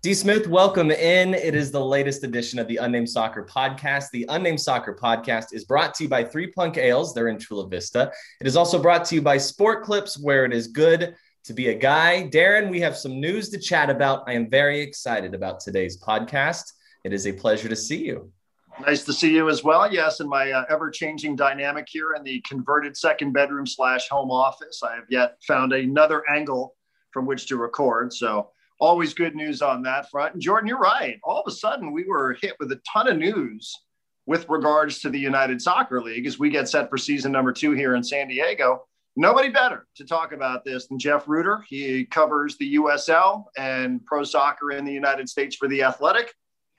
D. Smith, welcome in. It is the latest edition of the Unnamed Soccer Podcast. The Unnamed Soccer Podcast is brought to you by Three Punk Ales. They're in Chula Vista. It is also brought to you by Sport Clips, where it is good to be a guy. Darren, we have some news to chat about. I am very excited about today's podcast. It is a pleasure to see you. Nice to see you as well. Yes, in my uh, ever-changing dynamic here in the converted second bedroom slash home office, I have yet found another angle from which to record. So always good news on that front. And Jordan, you're right. All of a sudden, we were hit with a ton of news with regards to the United Soccer League as we get set for season number two here in San Diego. Nobody better to talk about this than Jeff Rueter. He covers the USL and pro soccer in the United States for The Athletic.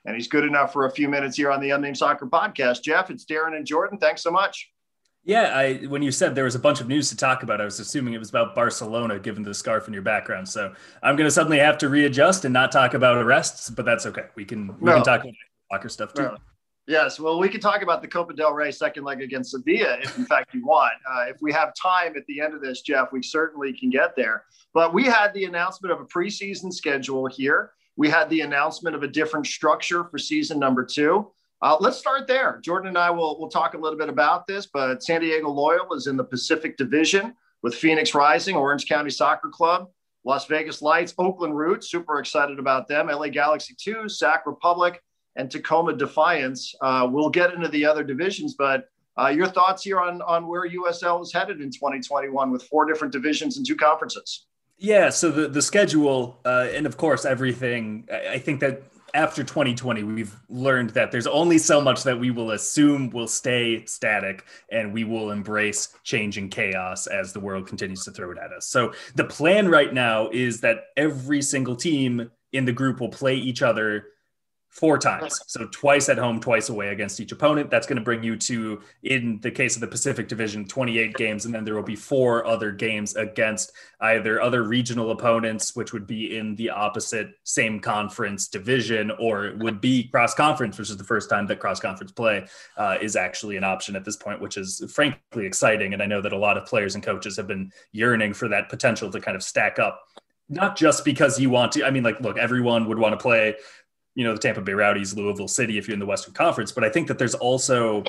And he's good enough for a few minutes here on the Unnamed Soccer Podcast. Jeff, it's Darren and Jordan. Thanks so much. Yeah, I when you said there was a bunch of news to talk about, I was assuming it was about Barcelona, given the scarf in your background. So I'm going to suddenly have to readjust and not talk about arrests, but that's okay. We can we no. can talk about soccer stuff too. No. Yes, well, we can talk about the Copa del Rey second leg against Sevilla if, in fact, you want. Uh, if we have time at the end of this, Jeff, we certainly can get there. But we had the announcement of a preseason schedule here. We had the announcement of a different structure for season number two. Uh, let's start there. Jordan and I will will talk a little bit about this, but San Diego Loyal is in the Pacific Division with Phoenix Rising, Orange County Soccer Club, Las Vegas Lights, Oakland Roots. Super excited about them. LA Galaxy 2, Sac Republic, and Tacoma Defiance. Uh, we'll get into the other divisions, but uh, your thoughts here on, on where USL is headed in 2021 with four different divisions and two conferences? Yeah, so the, the schedule, uh, and of course, everything, I, I think that after 2020 we've learned that there's only so much that we will assume will stay static and we will embrace change and chaos as the world continues to throw it at us. So the plan right now is that every single team in the group will play each other four times. So twice at home, twice away against each opponent. That's going to bring you to, in the case of the Pacific Division, 28 games. And then there will be four other games against either other regional opponents, which would be in the opposite same conference division, or it would be cross conference, which is the first time that cross conference play uh, is actually an option at this point, which is frankly exciting. And I know that a lot of players and coaches have been yearning for that potential to kind of stack up not just because you want to. I mean, like, look, everyone would want to play you know the Tampa Bay Rowdies, Louisville City, if you're in the Western Conference. But I think that there's also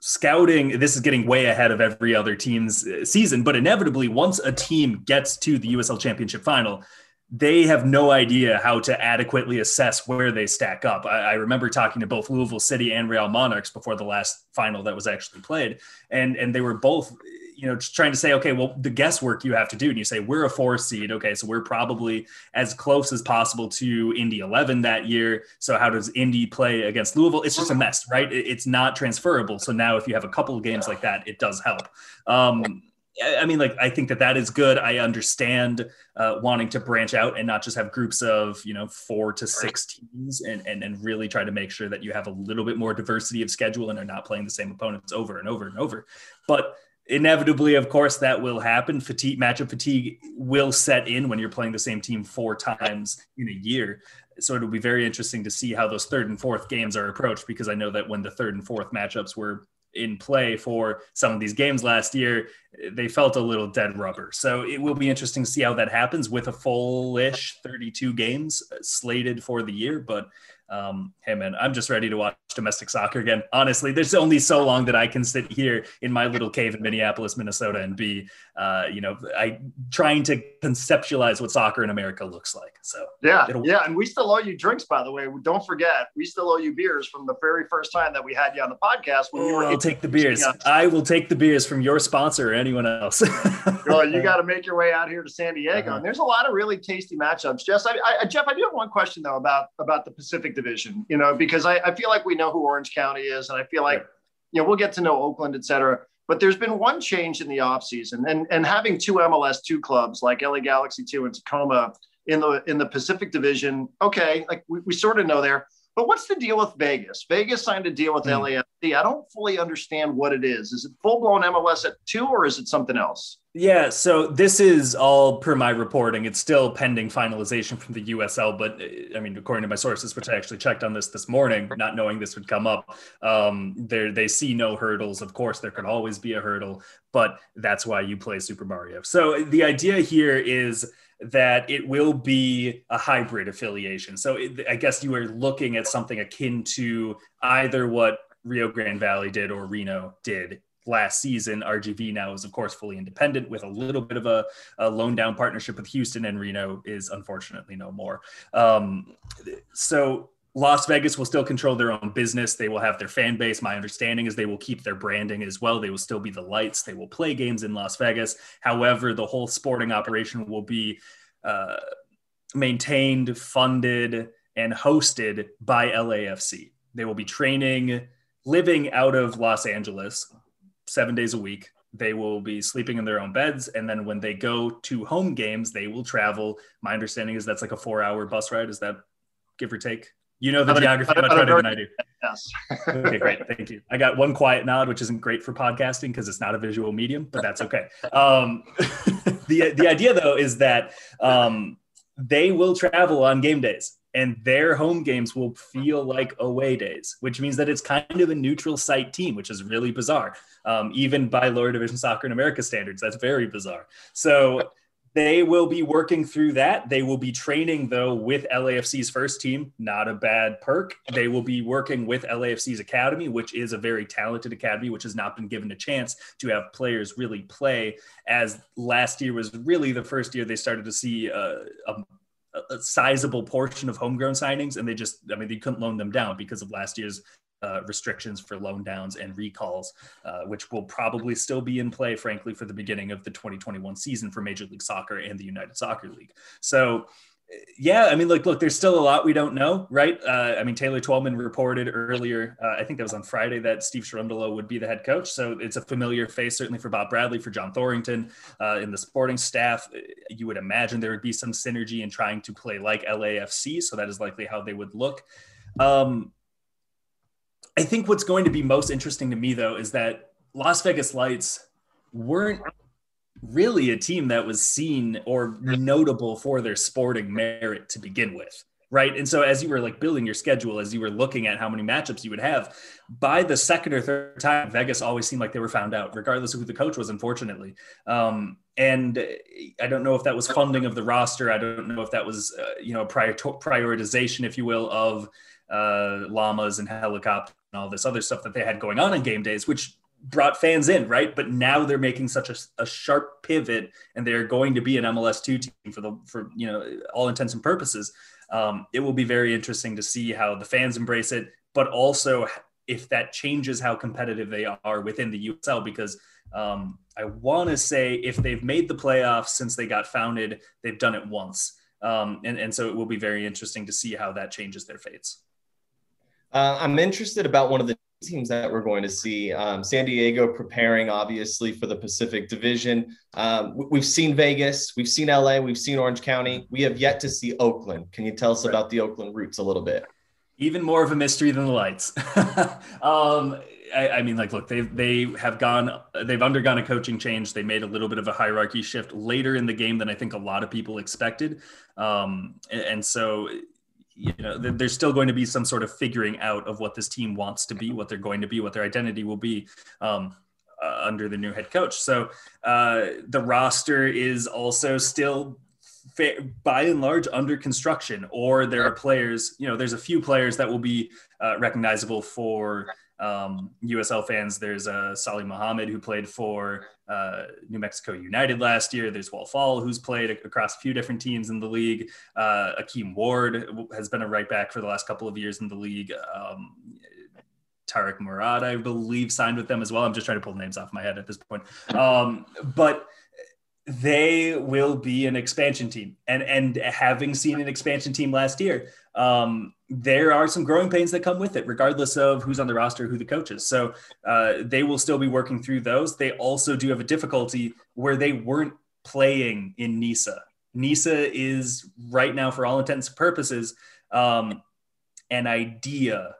scouting. This is getting way ahead of every other team's uh, season, but inevitably, once a team gets to the USL Championship final, they have no idea how to adequately assess where they stack up. I, I, remember talking to both Louisville City and Real Monarchs before the last final that was actually played, and and they were both you know, trying to say, okay, well, the guesswork you have to do, and you say we're a four seed, okay, so we're probably as close as possible to Indy 11 that year. So how does Indy play against Louisville? It's just a mess, right? It's not transferable. So now, if you have a couple of games like that, it does help. Um, I mean, like I think that that is good. I understand uh, wanting to branch out and not just have groups of you know four to six teams, and, and and really try to make sure that you have a little bit more diversity of schedule and are not playing the same opponents over and over and over. But inevitably, of course, that will happen. Fatigue, matchup fatigue will set in when you're playing the same team four times in a year. So it'll be very interesting to see how those third and fourth games are approached because I know that when the third and fourth matchups were in play for some of these games last year, they felt a little dead rubber. So it will be interesting to see how that happens with a full-ish 32 games slated for the year. But um, hey man, I'm just ready to watch domestic soccer again. Honestly, there's only so long that I can sit here in my little cave in Minneapolis, Minnesota, and be, uh, you know, I trying to conceptualize what soccer in America looks like. So yeah, yeah, and we still owe you drinks, by the way. Don't forget, we still owe you beers from the very first time that we had you on the podcast. When oh, we were I'll take the beers. I will take the beers from your sponsor or anyone else. well, you got to make your way out here to San Diego, uh-huh. and there's a lot of really tasty matchups. Jess, I, I, Jeff, I do have one question though about about the Pacific Division. You know, because I, I feel like we know who Orange County is, and I feel like you know we'll get to know Oakland, et cetera. But there's been one change in the offseason, and and having two MLS two clubs like LA Galaxy two and Tacoma in the in the Pacific Division. Okay, like we, we sort of know there. But what's the deal with Vegas? Vegas signed a deal with mm. LAFC. I don't fully understand what it is. Is it full blown MLS at two, or is it something else? Yeah, so this is all per my reporting. It's still pending finalization from the USL, but uh, I mean, according to my sources, which I actually checked on this this morning, not knowing this would come up, um, they they see no hurdles. Of course, there could always be a hurdle, but that's why you play Super Mario. So the idea here is that it will be a hybrid affiliation. So it, I guess you are looking at something akin to either what Rio Grande Valley did or Reno did last season. RGV now is, of course, fully independent with a little bit of a, a loan down partnership with Houston, and Reno is unfortunately no more. Um, so Las Vegas will still control their own business. They will have their fan base. My understanding is they will keep their branding as well. They will still be the lights. They will play games in Las Vegas. However, the whole sporting operation will be uh, maintained, funded, and hosted by LAFC. They will be training, living out of Los Angeles seven days a week. They will be sleeping in their own beds. And then when they go to home games, they will travel. My understanding is that's like a four hour bus ride. Is that give or take? You know the geography much better than I do. Yes. okay, great. Thank you. I got one quiet nod, which isn't great for podcasting because it's not a visual medium, but that's okay. Um, the the idea though is that um, they will travel on game days and their home games will feel like away days, which means that it's kind of a neutral site team, which is really bizarre. Um, even by lower division soccer in America standards, that's very bizarre. So they will be working through that. They will be training, though, with LAFC's first team. Not a bad perk. They will be working with LAFC's academy, which is a very talented academy, which has not been given a chance to have players really play. As last year was really the first year they started to see uh, a, a, a sizable portion of homegrown signings, and they just, I mean, they couldn't loan them down because of last year's uh, restrictions for loan downs and recalls, uh, which will probably still be in play, frankly, for the beginning of the 2021 season for Major League Soccer and the United Soccer League. So, yeah, I mean, look, look, there's still a lot we don't know, right? Uh, I mean, Taylor Twellman reported earlier, uh, I think that was on Friday, that Steve Cherundolo would be the head coach. So it's a familiar face, certainly for Bob Bradley, for John Thorrington uh, in the sporting staff. You would imagine there would be some synergy in trying to play like LAFC. So that is likely how they would look. Um, I think what's going to be most interesting to me, though, is that Las Vegas Lights weren't really a team that was seen or notable for their sporting merit to begin with. Right. And so, as you were like building your schedule, as you were looking at how many matchups you would have, by the second or third time, Vegas always seemed like they were found out, regardless of who the coach was, unfortunately. Um, and I don't know if that was funding of the roster. I don't know if that was, uh, you know, prior prioritization, if you will, of uh, llamas and helicopters and all this other stuff that they had going on in game days, which brought fans in, right? But now they're making such a, a, sharp pivot, and they're going to be an MLS two team for the for you know all intents and purposes. Um, it will be very interesting to see how the fans embrace it, but also if that changes how competitive they are within the USL. Because um, I want to say if they've made the playoffs since they got founded, they've done it once, um, and and so it will be very interesting to see how that changes their fates. Uh, I'm interested about one of the teams that we're going to see. Um, San Diego preparing, obviously, for the Pacific Division. Um, we've seen Vegas, we've seen LA, we've seen Orange County. We have yet to see Oakland. Can you tell us about the Oakland roots a little bit? Even more of a mystery than the lights. um, I, I, mean, like, look, they they have gone, they've undergone a coaching change. They made a little bit of a hierarchy shift later in the game than I think a lot of people expected. Um, and, and so you know there's still going to be some sort of figuring out of what this team wants to be what they're going to be what their identity will be um, uh, under the new head coach. So uh, the roster is also still by and large under construction or there are players you know there's a few players that will be uh, recognizable for um, USL fans. There's uh, Salih Muhammad who played for uh, New Mexico United last year. There's Walt Fall who's played across a few different teams in the league. Uh, Akeem Ward has been a right back for the last couple of years in the league. Um, Tarek Morad, I believe, signed with them as well. I'm just trying to pull names off my head at this point. Um, but they will be an expansion team. And and having seen an expansion team last year, um, there are some growing pains that come with it, regardless of who's on the roster, who the coach is. So uh, they will still be working through those. They also do have a difficulty where they weren't playing in NISA. NISA is right now, for all intents and purposes, um, an idea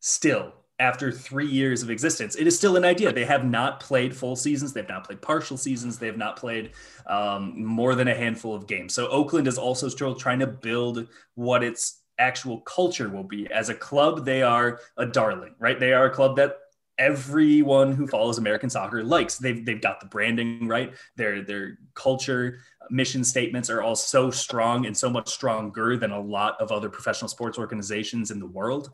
still after three years of existence. It is still an idea. They have not played full seasons. They've not played partial seasons. They have not played um, more than a handful of games. So Oakland is also still trying to build what its actual culture will be. As a club, they are a darling, right? They are a club that everyone who follows American soccer likes. They've they've got the branding right. Their their culture mission statements are all so strong and so much stronger than a lot of other professional sports organizations in the world.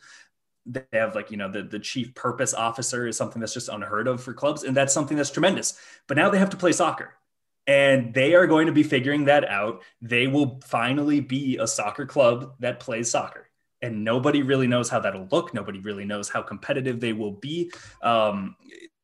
They have like you know the the chief purpose officer is something that's just unheard of for clubs, and that's something that's tremendous. But now they have to play soccer. And they are going to be figuring that out. They will finally be a soccer club that plays soccer and nobody really knows how that'll look. Nobody really knows how competitive they will be. Um,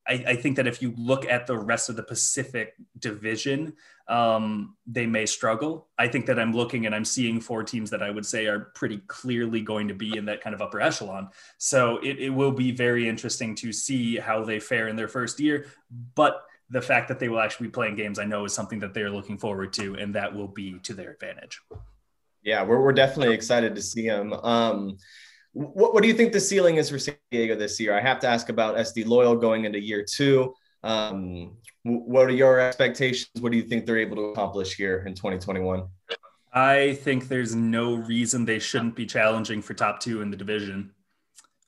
I, I, think that if you look at the rest of the Pacific Division, um, they may struggle. I think that I'm looking and I'm seeing four teams that I would say are pretty clearly going to be in that kind of upper echelon. So it, it will be very interesting to see how they fare in their first year. But the fact that they will actually be playing games, I know, is something that they're looking forward to, and that will be to their advantage. Yeah, we're, we're definitely excited to see them. Um, what, what do you think the ceiling is for San Diego this year? I have to ask about SD Loyal going into year two. Um, what are your expectations? What do you think they're able to accomplish here in 2021? I think there's no reason they shouldn't be challenging for top two in the division.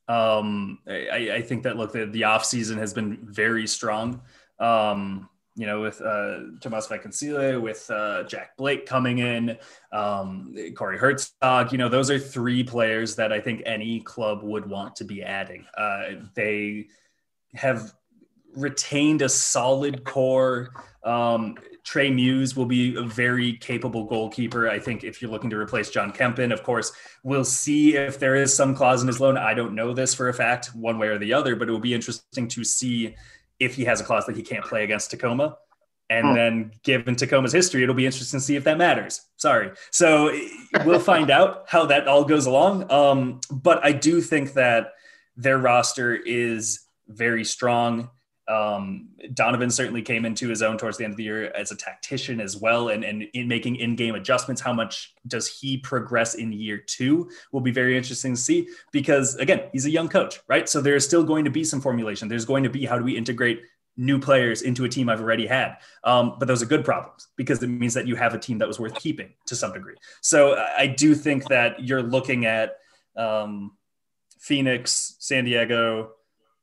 Um, I, I, think that look, the, the off season has been very strong. Um, you know, with uh, Tomas with uh, Jack Blake coming in, um, Corey Hertzog, you know, those are three players that I think any club would want to be adding. Uh, they have retained a solid core. Um, Trey Muse will be a very capable goalkeeper. I think if you're looking to replace Jon Kempin, of course, we'll see if there is some clause in his loan. I don't know this for a fact, one way or the other, but it will be interesting to see if he has a clause that he can't play against Tacoma. And hmm. then, given Tacoma's history, it'll be interesting to see if that matters. Sorry. So we'll find out how that all goes along. Um, but I do think that their roster is very strong. Um, Donovan certainly came into his own towards the end of the year as a tactician as well, and, and in making in-game adjustments. How much does he progress in year two will be very interesting to see because again, he's a young coach, right? So there's still going to be some formulation. There's going to be how do we integrate new players into a team I've already had. Um, but those are good problems because it means that you have a team that was worth keeping to some degree. So I do think that you're looking at um, Phoenix, San Diego,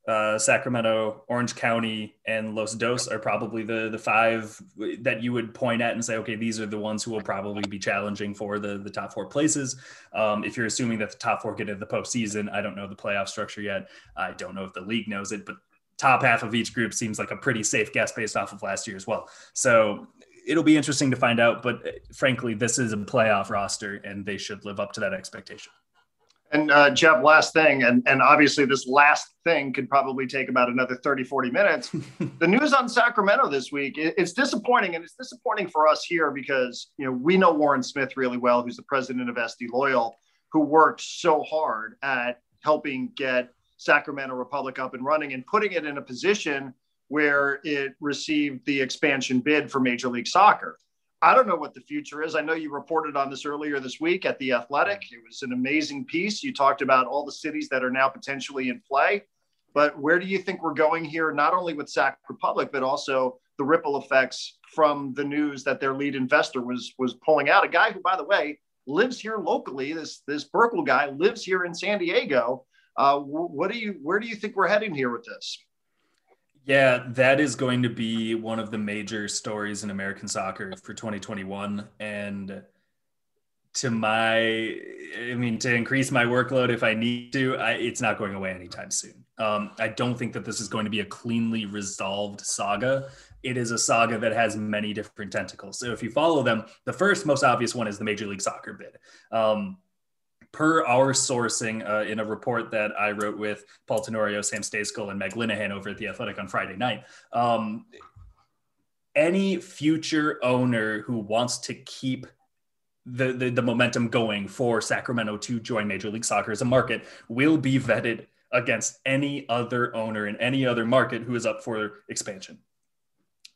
uh, Sacramento, Orange County, and Los Dos are probably the the five that you would point at and say, okay, these are the ones who will probably be challenging for the the top four places. Um, if you're assuming that the top four get into the postseason, I don't know the playoff structure yet. I don't know if the league knows it, but top half of each group seems like a pretty safe guess based off of last year as well. So it'll be interesting to find out. But uh, frankly, this is a playoff roster, and they should live up to that expectation. And uh, Jeff, last thing, and, and obviously this last thing could probably take about another 30, 40 minutes. the news on Sacramento this week, it, it's disappointing. And it's disappointing for us here because, you know, we know Warren Smith really well, who's the president of SD Loyal, who worked so hard at helping get Sacramento Republic up and running and putting it in a position where it received the expansion bid for Major League Soccer. I don't know what the future is. I know you reported on this earlier this week at The Athletic. It was an amazing piece. You talked about all the cities that are now potentially in play. But where do you think we're going here, not only with Sac Republic, but also the ripple effects from the news that their lead investor was was pulling out? A guy who, by the way, lives here locally. This this Burkle guy lives here in San Diego. Uh, what do you where do you think we're heading here with this? Yeah, that is going to be one of the major stories in American soccer for 2021. And to my, I mean, to increase my workload if I need to, I, it's not going away anytime soon. Um, I don't think that this is going to be a cleanly resolved saga. It is a saga that has many different tentacles. So if you follow them, the first most obvious one is the Major League Soccer bid. Um, per our sourcing uh, in a report that I wrote with Paul Tenorio, Sam Stejskal, and Meg Linehan over at The Athletic on Friday night. Um, any future owner who wants to keep the, the, the momentum going for Sacramento to join Major League Soccer as a market will be vetted against any other owner in any other market who is up for expansion.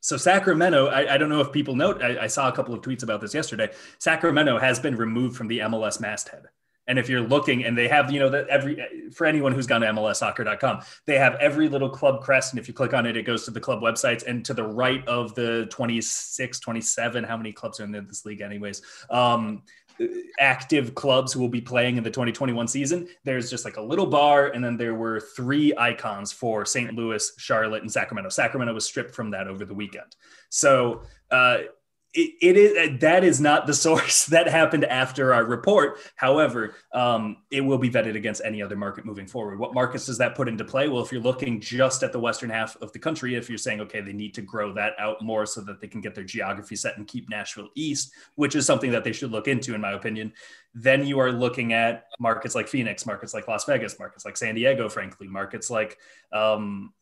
So Sacramento, I, I, don't know if people note, I, I, saw a couple of tweets about this yesterday. Sacramento has been removed from the MLS masthead. And if you're looking and they have, you know, that every for anyone who's gone to MLSsoccer.com, they have every little club crest. And if you click on it, it goes to the club websites. And to the right of the 26, 27, how many clubs are in this league, anyways? Um, active clubs who will be playing in the 2021 season, there's just like a little bar, and then there were three icons for St. Louis, Charlotte, and Sacramento. Sacramento was stripped from that over the weekend. So uh, it, it is that is not the source that happened after our report. However, um, it will be vetted against any other market moving forward. What markets does that put into play? Well, if you're looking just at the western half of the country, if you're saying okay, they need to grow that out more so that they can get their geography set and keep Nashville East, which is something that they should look into, in my opinion. Then you are looking at markets like Phoenix, markets like Las Vegas, markets like San Diego, frankly, markets like um,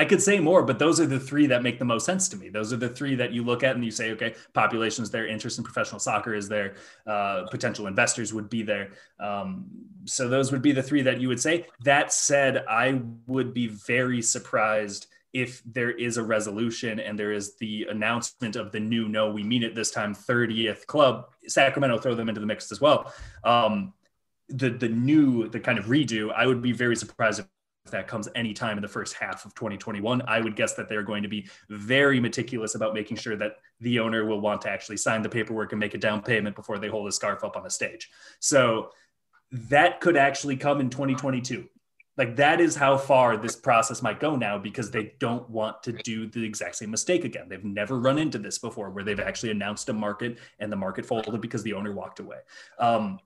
I could say more, but those are the three that make the most sense to me. Those are the three that you look at and you say, okay, population is there, interest in professional soccer is there, uh, potential investors would be there. Um, so those would be the three that you would say. That said, I would be very surprised if there is a resolution and there is the announcement of the new no we mean it this time 30th club sacramento throw them into the mix as well um, the the new the kind of redo i would be very surprised if that comes anytime in the first half of 2021. I would guess that they're going to be very meticulous about making sure that the owner will want to actually sign the paperwork and make a down payment before they hold a scarf up on the stage. So that could actually come in 2022. Like that is how far this process might go now because they don't want to do the exact same mistake again. They've never run into this before where they've actually announced a market and the market folded because the owner walked away. Um,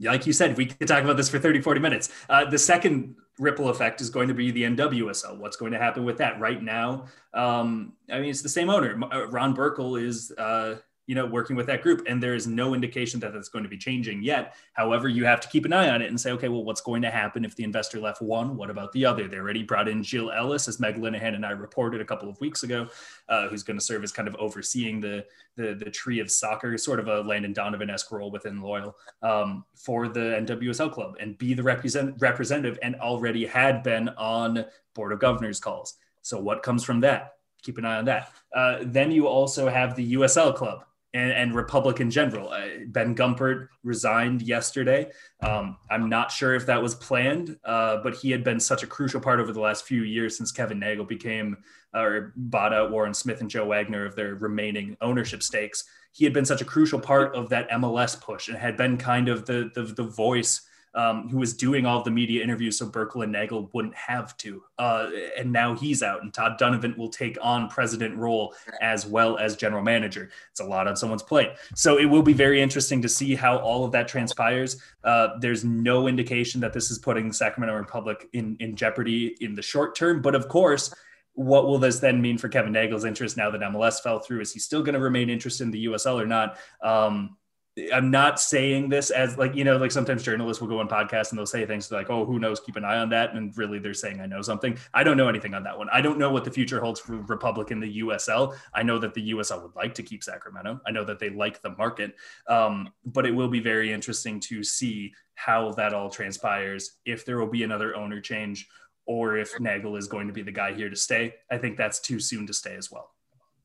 like you said, we could talk about this for 30, 40 minutes. Uh, the second ripple effect is going to be the NWSL. What's going to happen with that right now? Um, I mean, it's the same owner. Uh, Ron Burkle is uh, you know, working with that group. And there is no indication that that's going to be changing yet. However, you have to keep an eye on it and say, okay, well, what's going to happen if the investor left one? What about the other? They already brought in Jill Ellis, as Meg Linehan and I reported a couple of weeks ago, uh, who's going to serve as kind of overseeing the, the, the tree of soccer, sort of a Landon Donovan-esque role within Loyal um, for the NWSL club and be the represent, representative and already had been on board of governors calls. So what comes from that? Keep an eye on that. Uh, then you also have the USL club, and, and general. Uh, ben Gumpert resigned yesterday. Um, I'm not sure if that was planned, uh, but he had been such a crucial part over the last few years since Kevin Nagle became uh, or bought out Warren Smith and Joe Wagner of their remaining ownership stakes. He had been such a crucial part of that MLS push and had been kind of the the, the voice um, who was doing all the media interviews so Burkle and Nagle wouldn't have to. Uh, and now he's out, and Todd Dunivant will take on president role as well as general manager. It's a lot on someone's plate. So it will be very interesting to see how all of that transpires. Uh, there's no indication that this is putting Sacramento Republic in, in jeopardy in the short term, but of course, what will this then mean for Kevin Nagle's interest now that MLS fell through? Is he still going to remain interested in the USL or not? Um, I'm not saying this as like, you know, like sometimes journalists will go on podcasts and they'll say things like, oh, who knows, keep an eye on that. And really they're saying, I know something. I don't know anything on that one. I don't know what the future holds for Republic in the USL. I know that the USL would like to keep Sacramento. I know that they like the market. Um, but it will be very interesting to see how that all transpires, if there will be another owner change or if Nagle is going to be the guy here to stay. I think that's too soon to stay as well.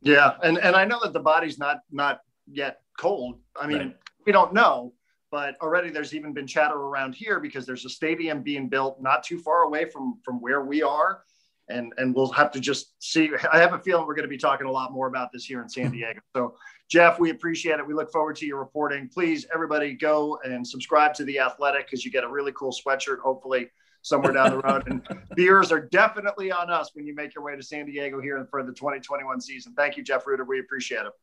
Yeah. And, and I know that the body's not, not yet cold. I mean, right. we don't know, but already there's even been chatter around here because there's a stadium being built not too far away from from where we are. And, and we'll have to just see. I have a feeling we're going to be talking a lot more about this here in San hmm. Diego. So, Jeff, we appreciate it. We look forward to your reporting. Please, everybody, go and subscribe to the Athletic because you get a really cool sweatshirt. Hopefully, somewhere down the road. And beers are definitely on us when you make your way to San Diego here for the 2021 season. Thank you, Jeff Rueter. We appreciate it.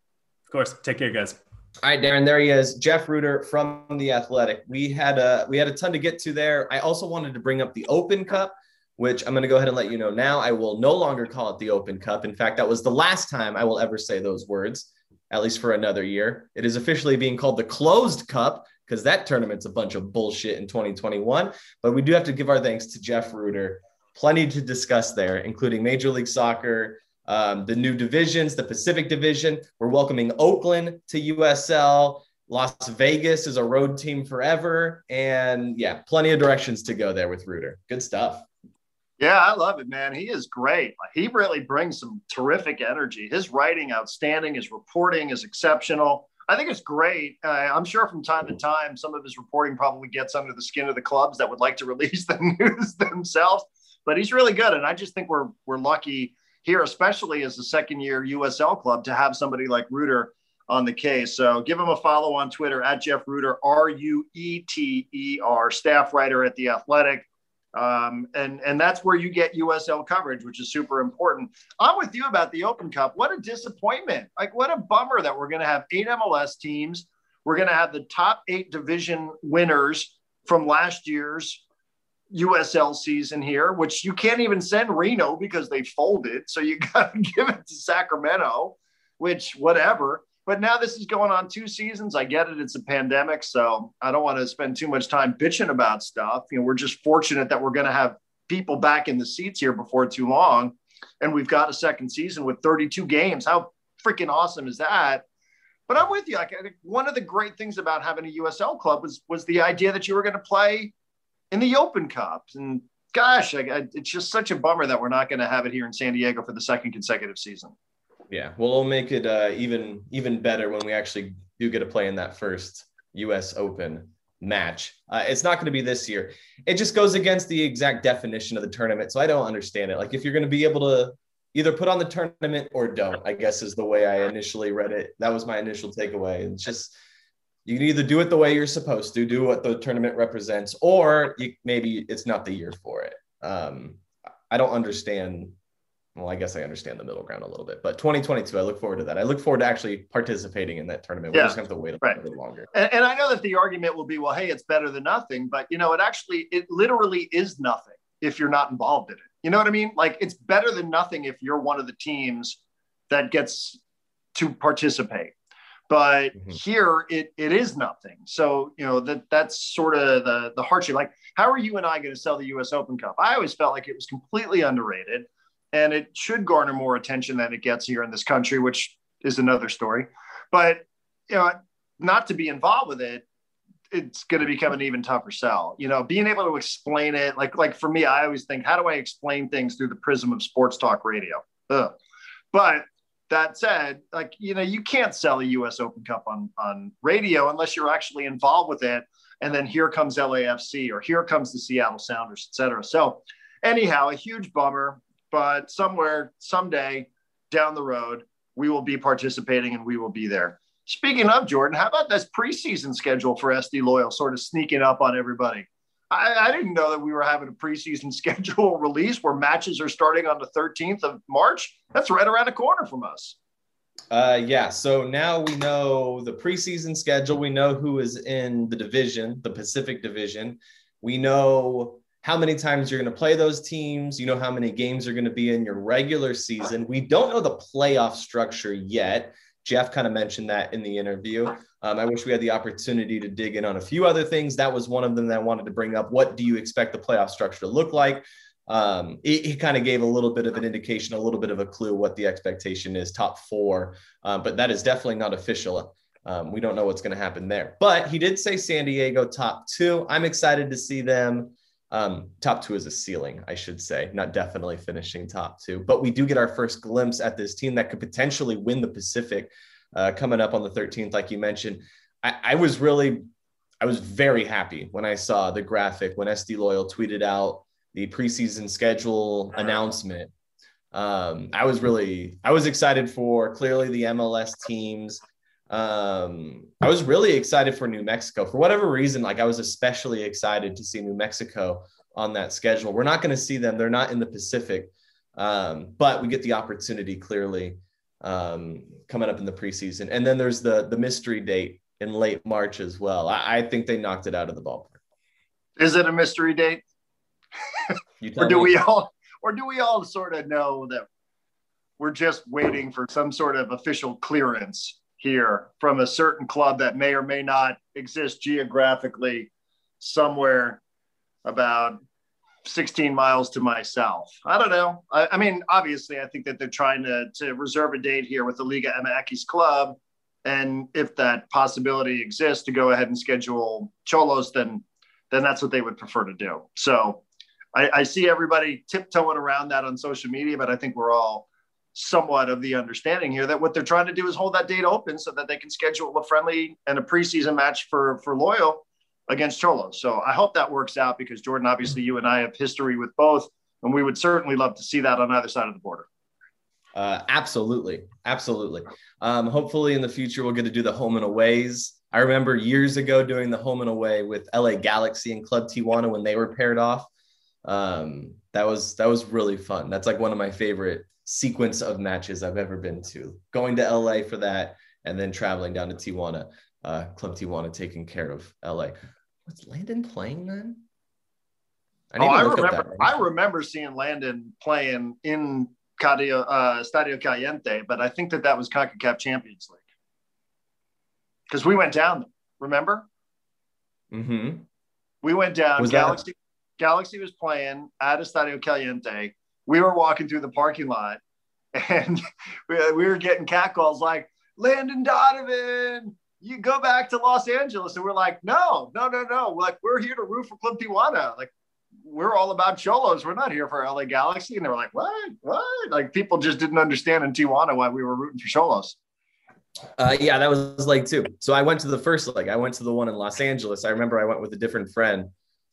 Of course. Take care, guys. All right, Darren, there he is, Jeff Rueter from the Athletic. We had a we had a ton to get to there. I also wanted to bring up the Open Cup, which I'm going to go ahead and let you know now. I will no longer call it the Open Cup. In fact, that was the last time I will ever say those words, at least for another year. It is officially being called the Closed Cup because that tournament's a bunch of bullshit in 2021. But we do have to give our thanks to Jeff Rueter. Plenty to discuss there, including Major League Soccer, um, the new divisions, the Pacific Division. We're welcoming Oakland to USL. Las Vegas is a road team forever. And yeah, plenty of directions to go there with Rueter. Good stuff. Yeah, I love it, man. He is great. He really brings some terrific energy. His writing, outstanding. His reporting is exceptional. I think it's great. Uh, I'm sure from time to time, some of his reporting probably gets under the skin of the clubs that would like to release the news themselves. But he's really good, and I just think we're we're lucky here, especially as a second year USL club, to have somebody like Rueter on the case. So give him a follow on Twitter at Jeff Rueter, R U E T E R, staff writer at The Athletic. Um, and, and that's where you get USL coverage, which is super important. I'm with you about the Open Cup. What a disappointment. Like, what a bummer that we're going to have eight MLS teams. We're going to have the top eight division winners from last year's USL season here, which you can't even send Reno because they folded. So you got to give it to Sacramento, which, whatever. But now this is going on two seasons. I get it. It's a pandemic. So I don't want to spend too much time bitching about stuff. You know, we're just fortunate that we're going to have people back in the seats here before too long. And we've got a second season with 32 games. How freaking awesome is that? But I'm with you. Like one of the great things about having a USL club was was the idea that you were going to play in the Open Cup. And gosh, I, I, it's just such a bummer that we're not going to have it here in San Diego for the second consecutive season. Yeah, well, it'll make it uh, even even better when we actually do get to play in that first U.S. Open match. Uh, it's not going to be this year. It just goes against the exact definition of the tournament, so I don't understand it. Like if you're going to be able to either put on the tournament or don't, I guess is the way I initially read it. That was my initial takeaway. It's just you can either do it the way you're supposed to, do what the tournament represents, or you, maybe it's not the year for it. Um, I don't understand well, I guess I understand the middle ground a little bit, but 2022, I look forward to that. I look forward to actually participating in that tournament. We're just going to have to wait a right. little bit longer. And, and I know that the argument will be, well, hey, it's better than nothing, but you know, it actually, it literally is nothing if you're not involved in it. You know what I mean? Like it's better than nothing if you're one of the teams that gets to participate. But mm-hmm. here it it is nothing. So you know that that's sort of the the hardship. Like, how are you and I going to sell the U.S. Open Cup? I always felt like it was completely underrated and it should garner more attention than it gets here in this country, which is another story. But you know, not to be involved with it, it's going to become an even tougher sell. You know, being able to explain it, like like for me, I always think, how do I explain things through the prism of sports talk radio? Ugh. But that said, like you know, you can't sell a U.S. Open Cup on on radio unless you're actually involved with it. And then here comes LAFC, or here comes the Seattle Sounders, et cetera. So, anyhow, a huge bummer but somewhere, someday down the road, we will be participating and we will be there. Speaking of Jordan, how about this preseason schedule for SD Loyal sort of sneaking up on everybody? I, I, didn't know that we were having a preseason schedule release where matches are starting on the 13th of March. That's right around the corner from us. Uh, yeah. So now we know the preseason schedule. We know who is in the division, the Pacific Division. We know how many times you're going to play those teams. You know how many games are going to be in your regular season. We don't know the playoff structure yet. Jeff kind of mentioned that in the interview. Um, I wish we had the opportunity to dig in on a few other things. That was one of them that I wanted to bring up. What do you expect the playoff structure to look like? Um, he, kind of gave a little bit of an indication, a little bit of a clue what the expectation is, top four, um, but that is definitely not official. Um, we don't know what's going to happen there. But he did say San Diego top two. I'm excited to see them. Um, top two is a ceiling, I should say, not definitely finishing top two. But we do get our first glimpse at this team that could potentially win the Pacific uh, coming up on the 13th, like you mentioned. I, I, was really, I was very happy when I saw the graphic when SD Loyal tweeted out the preseason schedule announcement. Um, I was really, I was excited for clearly the MLS teams. Um, I was really excited for New Mexico for whatever reason. Like I was especially excited to see New Mexico on that schedule. We're not going to see them; they're not in the Pacific, um, but we get the opportunity clearly um, coming up in the preseason. And then there's the the mystery date in late March as well. I, I think they knocked it out of the ballpark. Is it a mystery date? or do me. we all, or do we all sort of know that we're just waiting for some sort of official clearance here from a certain club that may or may not exist geographically somewhere about 16 miles to my south. I don't know. I, I, mean, obviously, I think that they're trying to, to reserve a date here with the Liga MX club. And if that possibility exists to go ahead and schedule Xolos, then then that's what they would prefer to do. So I, I see everybody tiptoeing around that on social media, but I think we're all somewhat of the understanding here that what they're trying to do is hold that date open so that they can schedule a friendly and a preseason match for for Loyal against Xolos. So I hope that works out because Jordan, obviously, you and I have history with both, and we would certainly love to see that on either side of the border. Uh, absolutely, absolutely. Um, hopefully, in the future, we'll get to do the home and aways. I remember years ago doing the home and away with LA Galaxy and Club Tijuana when they were paired off. Um, that was that was really fun. That's like one of my favorite sequence of matches I've ever been to. Going to LA for that, and then traveling down to Tijuana. Uh, Club Tijuana taking care of LA. Was Landon playing then? I, oh, I remember. I remember seeing Landon playing in Cadio, uh, Stadio Caliente, but I think that that was CONCACAF Champions League because we went down. Remember? Mm-hmm. We went down. Was Galaxy that... Galaxy was playing at Estadio Caliente. We were walking through the parking lot, and we, we were getting catcalls like Landon Donovan. You go back to Los Angeles, and we're like, no, no, no, no. We're like, we're here to root for Club Tijuana. Like, we're all about Xolos. We're not here for LA Galaxy. And they were like, what? What? Like people just didn't understand in Tijuana why we were rooting for Xolos. Uh, yeah, that was leg two. So I went to the first leg. I went to the one in Los Angeles. I remember I went with a different friend.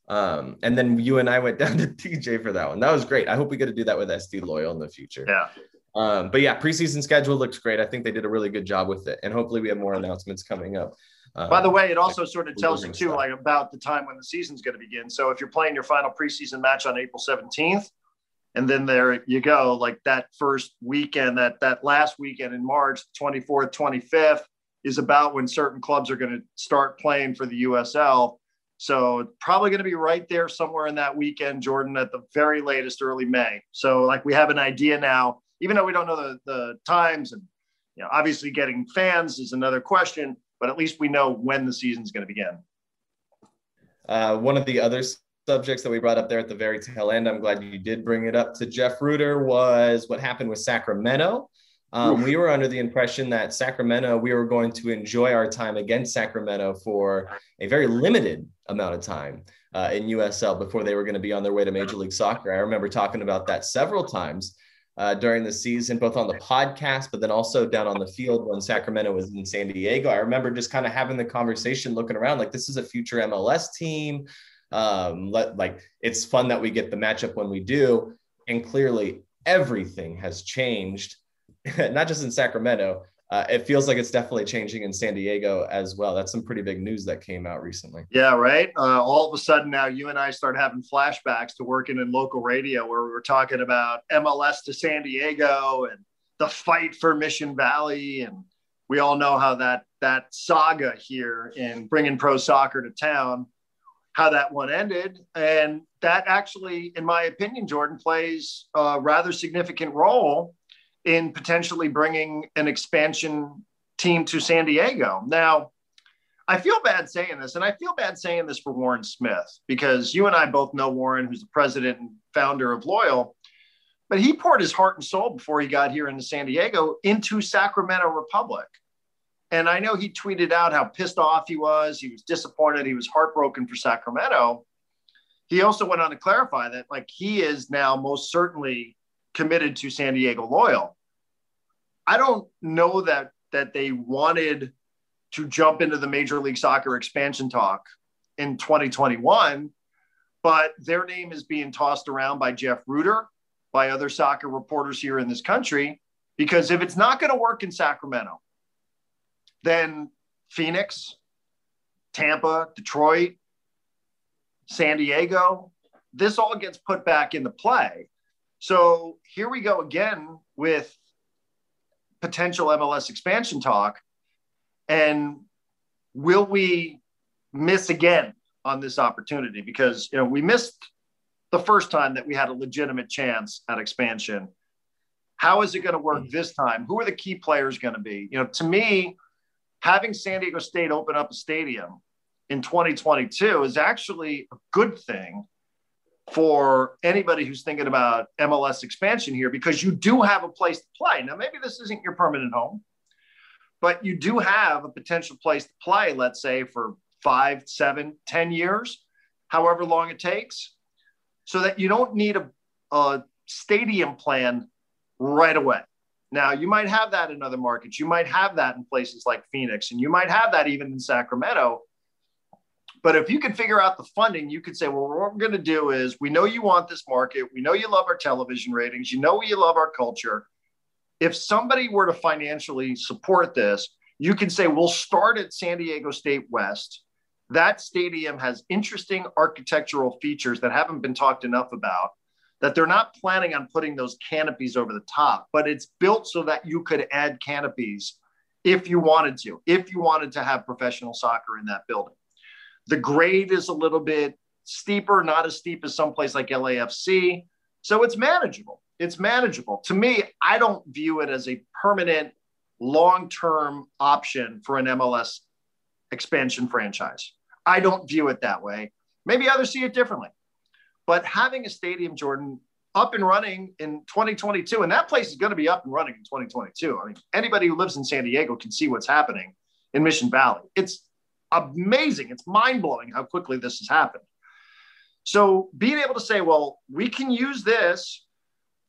Um, and then you and I went down to TJ for that one. That was great. I hope we get to do that with SD Loyal in the future. Yeah. Um, but yeah, preseason schedule looks great. I think they did a really good job with it. And hopefully we have more announcements coming up. By the way, it also sort of tells you too, like about the time when the season's going to begin. So if you're playing your final preseason match on April 17th, and then there you go, like that first weekend, that that last weekend in March, 24th, 25th, is about when certain clubs are going to start playing for the USL. So probably going to be right there somewhere in that weekend, Jordan, at the very latest, early May. So like we have an idea now, even though we don't know the, the times and you know, obviously getting fans is another question but at least we know when the season's going to begin. Uh, one of the other subjects that we brought up there at the very tail end, I'm glad you did bring it up to Jeff Rueter, was what happened with Sacramento. Um, we were under the impression that Sacramento, we were going to enjoy our time against Sacramento for a very limited amount of time uh, in USL before they were going to be on their way to Major League Soccer. I remember talking about that several times uh, during the season, both on the podcast, but then also down on the field when Sacramento was in San Diego. I remember just kind of having the conversation, looking around like this is a future MLS team. Um, let, like it's fun that we get the matchup when we do, and clearly everything has changed, not just in Sacramento, uh, it feels like it's definitely changing in San Diego as well. That's some pretty big news that came out recently. Yeah, right. Uh, all of a sudden now, you and I start having flashbacks to working in local radio, where we were talking about MLS to San Diego and the fight for Mission Valley, and we all know how that that saga here in bringing pro soccer to town, how that one ended, and that actually, in my opinion, Jordan plays a rather significant role in potentially bringing an expansion team to San Diego. Now, I feel bad saying this, and I feel bad saying this for Warren Smith because you and I both know Warren, who's the president and founder of Loyal, but he poured his heart and soul before he got here into San Diego into Sacramento Republic. And I know he tweeted out how pissed off he was. He was disappointed. He was heartbroken for Sacramento. He also went on to clarify that, like, he is now most certainly committed to San Diego Loyal. I don't know that that they wanted to jump into the Major League Soccer expansion talk in 2021, but their name is being tossed around by Jeff Rueter, by other soccer reporters here in this country, because if it's not going to work in Sacramento, then Phoenix, Tampa, Detroit, San Diego, this all gets put back into play. So here we go again with potential MLS expansion talk. And will we miss again on this opportunity? Because you know we missed the first time that we had a legitimate chance at expansion. How is it going to work hmm. this time? Who are the key players going to be? You know, to me, having San Diego State open up a stadium in 2022 is actually a good thing for anybody who's thinking about MLS expansion here because you do have a place to play. Now, maybe this isn't your permanent home, but you do have a potential place to play, let's say, for five, seven, ten years, however long it takes, so that you don't need a, a stadium plan right away. Now, you might have that in other markets. You might have that in places like Phoenix, and you might have that even in Sacramento but if you could figure out the funding, you could say, well, what we're going to do is we know you want this market. We know you love our television ratings. You know you love our culture. if somebody were to financially support this, you can say we'll start at San Diego State West. That stadium has interesting architectural features that haven't been talked enough about. That they're not planning on putting those canopies over the top, but it's built so that you could add canopies if you wanted to, if you wanted to have professional soccer in that building. The grade is a little bit steeper, not as steep as someplace like LAFC. So it's manageable. It's manageable. To me, I don't view it as a permanent long term option for an MLS expansion franchise. I don't view it that way. Maybe others see it differently. But having a stadium, Jordan, up and running in 2022, and that place is going to be up and running in 2022. I mean, anybody who lives in San Diego can see what's happening in Mission Valley. It's amazing. It's mind blowing how quickly this has happened. So being able to say, well, we can use this,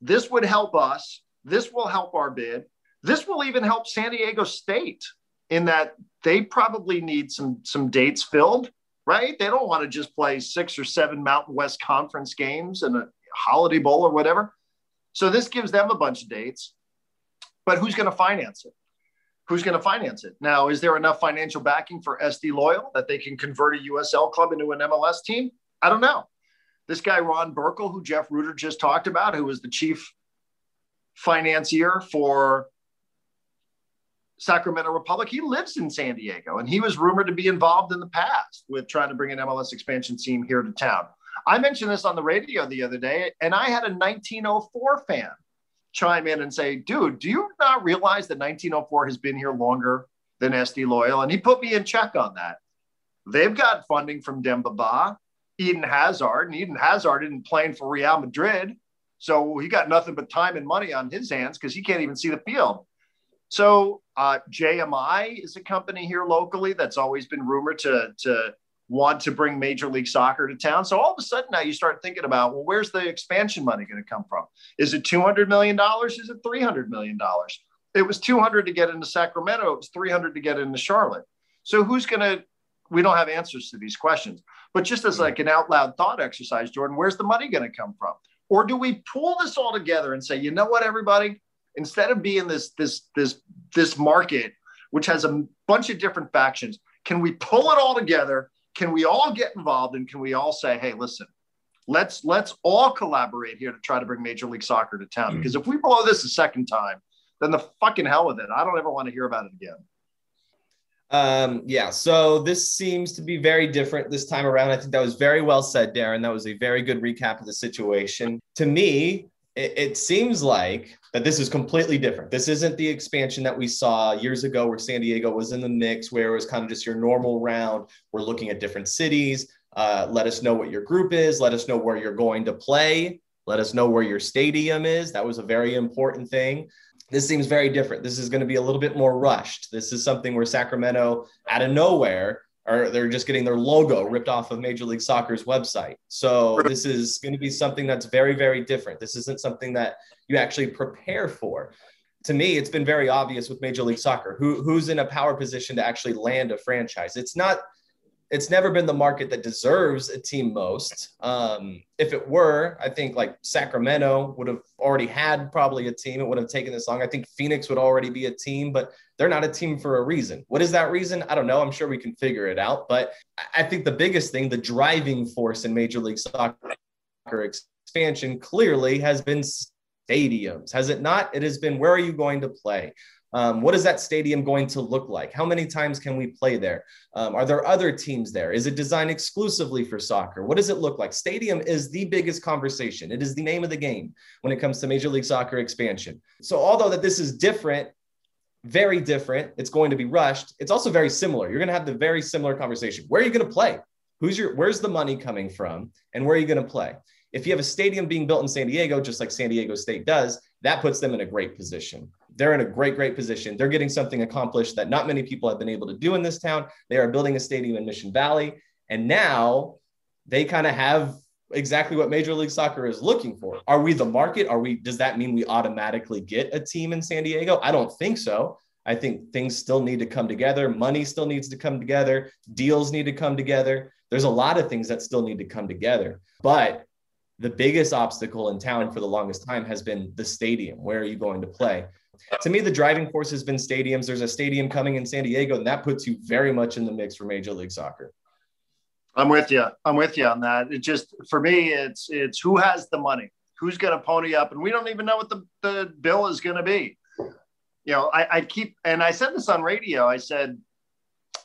this would help us, this will help our bid, this will even help San Diego State in that they probably need some some dates filled, right? They don't want to just play six or seven Mountain West Conference games and a Holiday Bowl or whatever. So this gives them a bunch of dates. But who's going to finance it? Who's going to finance it? Now, is there enough financial backing for SD Loyal that they can convert a USL club into an MLS team? I don't know. This guy, Ron Burkle, who Jeff Rueter just talked about, who was the chief financier for Sacramento Republic, he lives in San Diego and he was rumored to be involved in the past with trying to bring an MLS expansion team here to town. I mentioned this on the radio the other day, and I had a 1904 fan chime in and say, Dude, do you not realize that 1904 has been here longer than SD Loyal? And he put me in check on that. They've got funding from Demba Ba, Eden Hazard, and Eden Hazard isn't playing for Real Madrid. So he got nothing but time and money on his hands because he can't even see the field. So uh, JMI is a company here locally that's always been rumored to, to want to bring Major League Soccer to town. So all of a sudden now you start thinking about, well, where's the expansion money going to come from? Is it $200 million? Is it $300 million? It was 200 to get into Sacramento. It was 300 to get into Charlotte. So who's going to, we don't have answers to these questions, but just as mm-hmm. like an out loud thought exercise, Jordan, where's the money going to come from? Or do we pull this all together and say, you know what, everybody, instead of being this, this, this, this market, which has a bunch of different factions, can we pull it all together can we all get involved and can we all say, hey, listen, let's let's all collaborate here to try to bring Major League Soccer to town? Because if we blow this a second time, then the fucking hell with it. I don't ever want to hear about it again. Um, yeah, so this seems to be very different this time around. I think that was very well said, Darren. That was a very good recap of the situation. To me, it, it seems like that this is completely different. This isn't the expansion that we saw years ago where San Diego was in the mix, where it was kind of just your normal round. We're looking at different cities. Uh, let us know what your group is. Let us know where you're going to play. Let us know where your stadium is. That was a very important thing. This seems very different. This is going to be a little bit more rushed. This is something where Sacramento, out of nowhere, or they're just getting their logo ripped off of Major League Soccer's website. So this is going to be something that's very, very different. This isn't something that you actually prepare for. To me, it's been very obvious with Major League Soccer who, who's in a power position to actually land a franchise. It's not it's never been the market that deserves a team most. Um, if it were, I think like Sacramento would have already had probably a team. It would have taken this long. I think Phoenix would already be a team, but they're not a team for a reason. What is that reason? I don't know. I'm sure we can figure it out. But I think the biggest thing, the driving force in Major League Soccer expansion clearly has been stadiums. Has it not? It has been where are you going to play? Um, what is that stadium going to look like? How many times can we play there? Um, are there other teams there? Is it designed exclusively for soccer? What does it look like? Stadium is the biggest conversation. It is the name of the game when it comes to Major League Soccer expansion. So, although that this is different, very different, it's going to be rushed. It's also very similar. You're going to have the very similar conversation. Where are you going to play? Who's your? Where's the money coming from? And where are you going to play? If you have a stadium being built in San Diego, just like San Diego State does, that puts them in a great position they're in a great, great position. They're getting something accomplished that not many people have been able to do in this town. They are building a stadium in Mission Valley. And now they kind of have exactly what Major League Soccer is looking for. Are we the market? Are we, does that mean we automatically get a team in San Diego? I don't think so. I think things still need to come together. Money still needs to come together. Deals need to come together. There's a lot of things that still need to come together. But the biggest obstacle in town for the longest time has been the stadium. Where are you going to play? To me, the driving force has been stadiums. There's a stadium coming in San Diego, and that puts you very much in the mix for Major League Soccer. I'm with you. I'm with you on that. It just for me, it's it's who has the money, who's going to pony up, and we don't even know what the, the bill is going to be. You know, I, I keep and I said this on radio. I said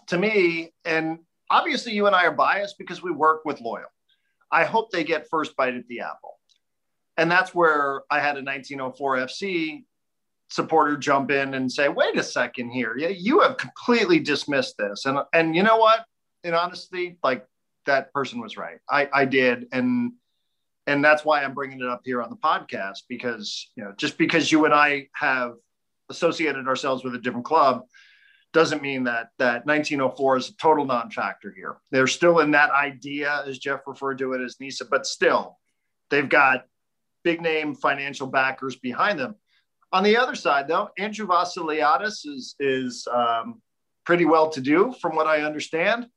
to me, and obviously you and I are biased because we work with Loyal. I hope they get first bite at the apple. And that's where I had a 1904 FC supporter jump in and say, wait a second here. Yeah, You have completely dismissed this. And, and you know what? In honesty, like that person was right. I, I did. And, and that's why I'm bringing it up here on the podcast because, you know, just because you and I have associated ourselves with a different club doesn't mean that that 1904 is a total non-factor here. They're still in that idea, as Jeff referred to it as NISA, but still, they've got big name financial backers behind them. On the other side, though, Andrew Vassiliadis is is um, pretty well to do, from what I understand.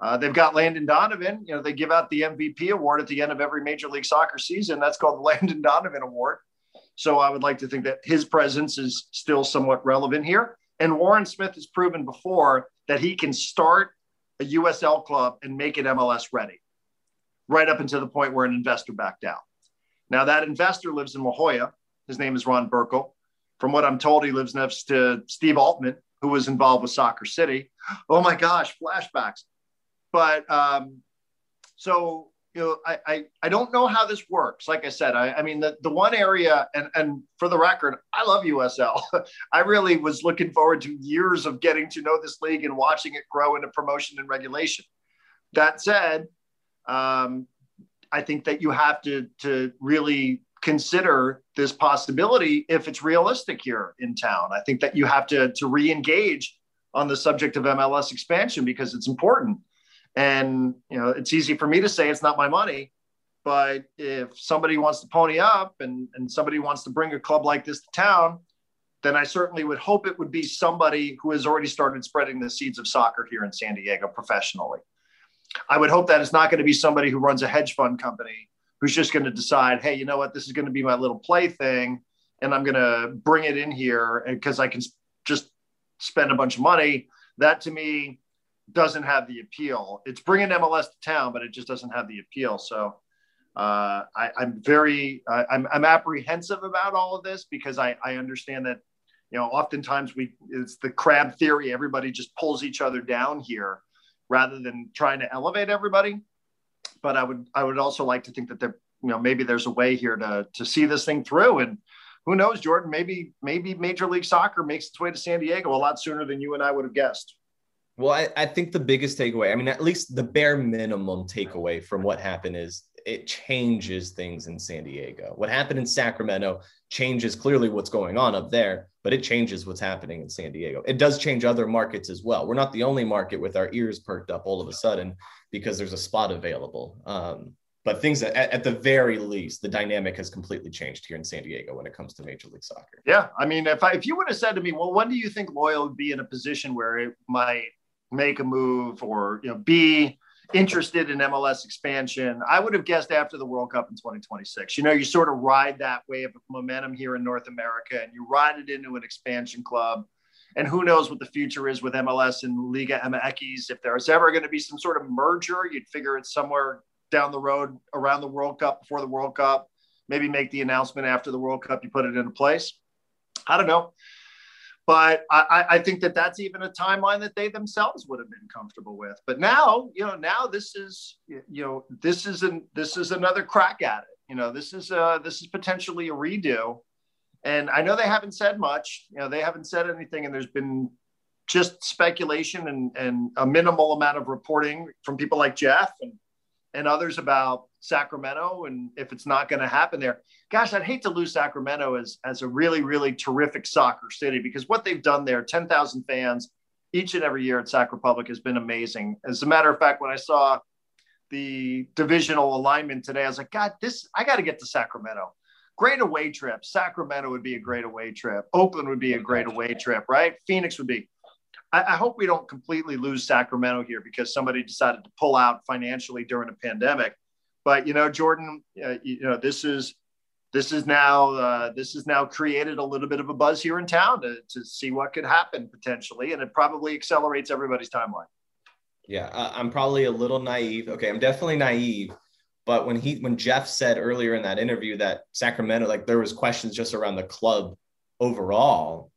Uh, they've got Landon Donovan. You know, they give out the MVP award at the end of every Major League Soccer season. That's called the Landon Donovan Award. So I would like to think that his presence is still somewhat relevant here. And Warren Smith has proven before that he can start a USL club and make it MLS ready, right up until the point where an investor backed out. Now, that investor lives in La Jolla. His name is Ron Burkle. From what I'm told, he lives next to Steve Altman, who was involved with Soccer City. Oh my gosh, flashbacks. But um, so you know, I, I, I don't know how this works. Like I said, I, I mean, the, the one area, and, and for the record, I love USL. I really was looking forward to years of getting to know this league and watching it grow into promotion and relegation. That said, um, I think that you have to, to really consider this possibility if it's realistic here in town. I think that you have to, to re-engage on the subject of MLS expansion because it's important. And you know, it's easy for me to say it's not my money, but if somebody wants to pony up and, and somebody wants to bring a club like this to town, then I certainly would hope it would be somebody who has already started spreading the seeds of soccer here in San Diego professionally. I would hope that it's not going to be somebody who runs a hedge fund company who's just going to decide, hey, you know what, this is going to be my little plaything, and I'm going to bring it in here because I can just spend a bunch of money. That to me doesn't have the appeal. It's bringing MLS to town, but it just doesn't have the appeal. So uh, I, am very, uh, I'm, I'm apprehensive about all of this because I, I understand that, you know, oftentimes we, it's the crab theory. Everybody just pulls each other down here rather than trying to elevate everybody. But I would, I would also like to think that there, you know, maybe there's a way here to, to see this thing through and, who knows, Jordan? Maybe maybe Major League Soccer makes its way to San Diego a lot sooner than you and I would have guessed. Well, I, I think the biggest takeaway, I mean, at least the bare minimum takeaway from what happened is it changes things in San Diego. What happened in Sacramento changes clearly what's going on up there, but it changes what's happening in San Diego. It does change other markets as well. We're not the only market with our ears perked up all of a sudden because there's a spot available. Um, but things at, at, the very least, the dynamic has completely changed here in San Diego when it comes to Major League Soccer. Yeah, I mean, if I, if you would have said to me, well, when do you think Loyal would be in a position where it might make a move or you know be interested in MLS expansion. I would have guessed after the World Cup in 2026. You know, you sort of ride that wave of momentum here in North America and you ride it into an expansion club. And who knows what the future is with MLS and Liga MX. If there's ever going to be some sort of merger, you'd figure it's somewhere down the road around the World Cup, before the World Cup, maybe make the announcement after the World Cup, you put it into place. I don't know. But I, I, think that that's even a timeline that they themselves would have been comfortable with. But now, you know, now this is, you know, this is an this is another crack at it. You know, this is a this is potentially a redo. And I know they haven't said much. You know, they haven't said anything, and there's been just speculation and, and a minimal amount of reporting from people like Jeff and and others about Sacramento and if it's not going to happen there. Gosh, I'd hate to lose Sacramento as, as a really, really terrific soccer city because what they've done there, 10,000 fans each and every year at Sac Republic has been amazing. As a matter of fact, when I saw the divisional alignment today, I was like, God, this, I got to get to Sacramento. Great away trip. Sacramento would be a great away trip. Oakland would be a great away trip, right? Phoenix would be. I, I hope we don't completely lose Sacramento here because somebody decided to pull out financially during a pandemic. But you know, Jordan, uh, you know, this is this is now uh, this has now created a little bit of a buzz here in town to, to see what could happen potentially, and it probably accelerates everybody's timeline. Yeah, I'm probably a little naive. Okay, I'm definitely naive. But when he when Jeff said earlier in that interview that Sacramento, like there was questions just around the club overall,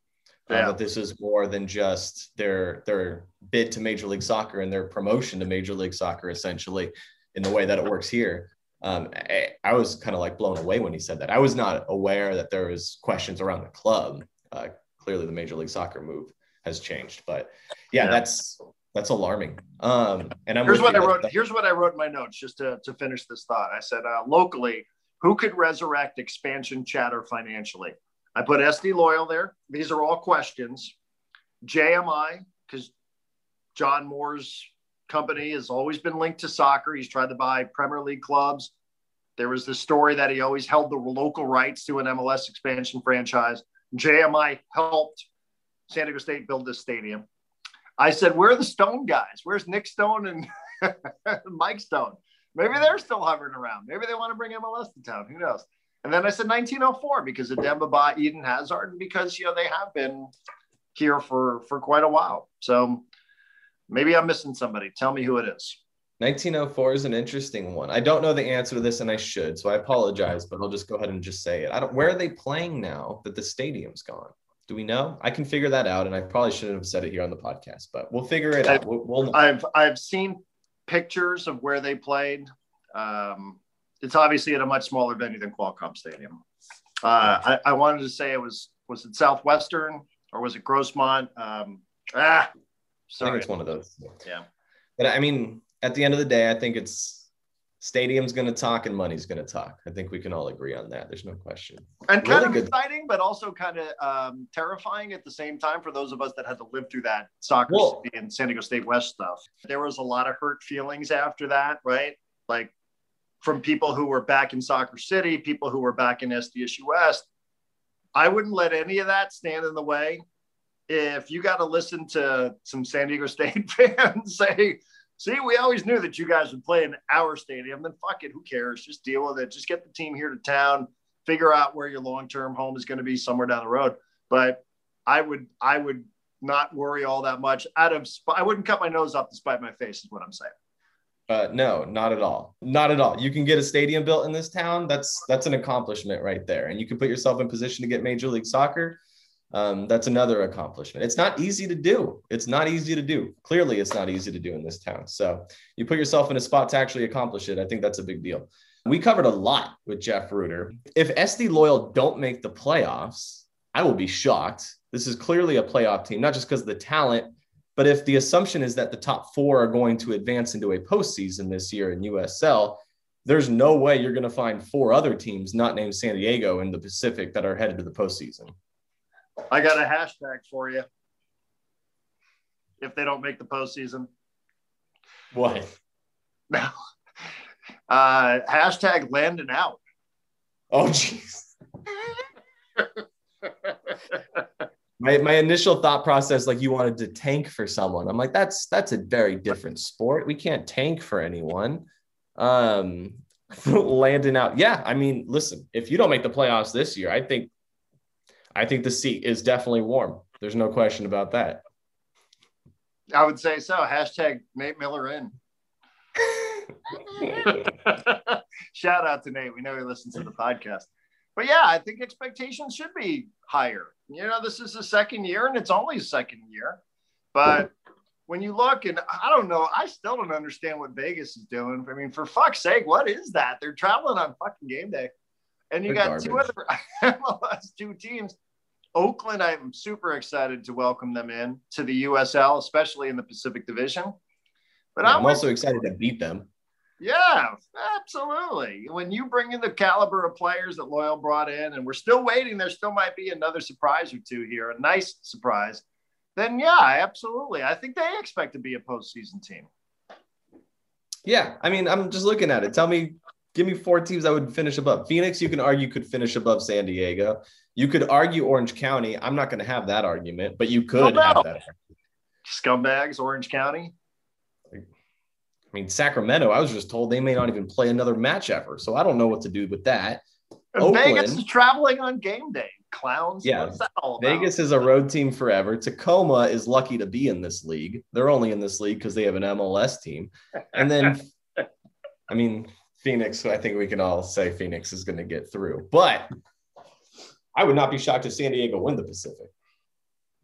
yeah. uh, that this is more than just their their bid to Major League Soccer and their promotion to Major League Soccer, essentially, in the way that it works here. Um, I, I, was kind of like blown away when he said that. I was not aware that there was questions around the club. Uh, clearly, the Major League Soccer move has changed, but yeah, yeah. that's that's alarming. Um, and I'm here's what I wrote. Here's what I wrote in my notes just to, to finish this thought. I said, uh, locally, who could resurrect expansion chatter financially? I put SD Loyal there. These are all questions. JMI, because John Moores' company has always been linked to soccer. He's tried to buy Premier League clubs. There was the story that he always held the local rights to an MLS expansion franchise. JMI helped San Diego State build this stadium. I said, Where are the Stone guys? Where's Nick Stone and Mike Stone? Maybe they're still hovering around. Maybe they want to bring MLS to town. Who knows? And then I said 1904 because of Demba Ba, Eden Hazard, and because you know they have been here for for quite a while. So maybe I'm missing somebody. Tell me who it is. 1904 is an interesting one. I don't know the answer to this, and I should, so I apologize. But I'll just go ahead and just say it. I don't. Where are they playing now that the stadium's gone? Do we know? I can figure that out, and I probably shouldn't have said it here on the podcast, but we'll figure it I've, out. We'll, we'll I've I've seen pictures of where they played. Um, it's obviously at a much smaller venue than Qualcomm Stadium. Uh, I, I, wanted to say it was was it Southwestern or was it Grossmont? Um, ah, sorry. I think it's one of those. Yeah. But I mean, at the end of the day, I think it's stadium's going to talk and money's going to talk. I think we can all agree on that. There's no question. And kind really of good. exciting, but also kind of um, terrifying at the same time for those of us that had to live through that soccer and San Diego State West stuff. There was a lot of hurt feelings after that, right? Like from people who were back in Soccer City, people who were back in SDSU West. I wouldn't let any of that stand in the way. If you got to listen to some San Diego State fans say, see, we always knew that you guys would play in our stadium. Then fuck it, who cares? Just deal with it. Just get the team here to town. Figure out where your long-term home is going to be somewhere down the road. But I would, I would not worry all that much. Out of, I wouldn't cut my nose off to spite my face. Is what I'm saying. Uh, no, not at all. Not at all. You can get a stadium built in this town. That's that's an accomplishment right there, and you can put yourself in position to get Major League Soccer um, that's another accomplishment. It's not easy to do. It's not easy to do. Clearly, it's not easy to do in this town. So you put yourself in a spot to actually accomplish it. I think that's a big deal. We covered a lot with Jeff Rueter. If SD Loyal don't make the playoffs, I will be shocked. This is clearly a playoff team, not just because of the talent, but if the assumption is that the top four are going to advance into a postseason this year in USL, there's no way you're going to find four other teams not named San Diego in the Pacific that are headed to the postseason. I got a hashtag for you. If they don't make the postseason. What? No. Uh, hashtag Landon out. Oh, jeez. my, my initial thought process, like you wanted to tank for someone. I'm like, that's that's a very different sport. We can't tank for anyone. Um, Landon out. Yeah, I mean, listen, if you don't make the playoffs this year, I think I think the seat is definitely warm. There's no question about that. I would say so. Hashtag Nate Miller in. Shout out to Nate. We know he listens to the podcast. But yeah, I think expectations should be higher. You know, this is the second year and it's only a second year. But when you look and I don't know, I still don't understand what Vegas is doing. I mean, for fuck's sake, what is that? They're traveling on fucking game day. And you got garbage. two other MLS two teams. Oakland, I'm super excited to welcome them in to the USL, especially in the Pacific Division. But yeah, I'm, I'm also excited to beat them. Yeah, absolutely. When you bring in the caliber of players that Loyal brought in, and we're still waiting, there still might be another surprise or two here, a nice surprise. Then yeah, absolutely. I think they expect to be a postseason team. Yeah, I mean, I'm just looking at it. Tell me Give me four teams that would finish above. Phoenix, you can argue could finish above San Diego. You could argue Orange County. I'm not going to have that argument, but you could have that. Scumbags, Orange County. I mean, Sacramento, I was just told they may not even play another match ever. So I don't know what to do with that. Vegas is traveling on game day. Clowns. Yeah. Vegas is a road team forever. Tacoma is lucky to be in this league. They're only in this league because they have an MLS team. And then, I mean, Phoenix, I think we can all say Phoenix is going to get through. But I would not be shocked if San Diego win the Pacific.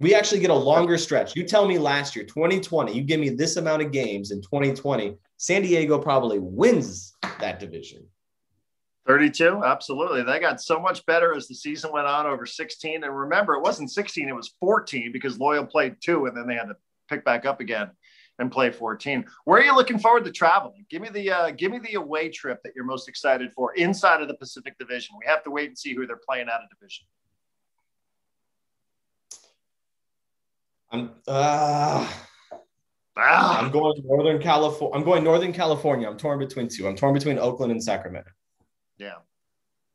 We actually get a longer stretch. You tell me last year, 2020, you give me this amount of games in 2020, San Diego probably wins that division. 32, absolutely. They got so much better as the season went on over 16. And remember, it wasn't 16, it was 14 because Loyal played two and then they had to pick back up again and play 14. Where are you looking forward to traveling? Give me the uh, give me the away trip that you're most excited for inside of the Pacific Division. We have to wait and see who they're playing out of division. I'm uh, ah. I'm going Northern California. I'm going Northern California. I'm torn between two. I'm torn between Oakland and Sacramento. Yeah.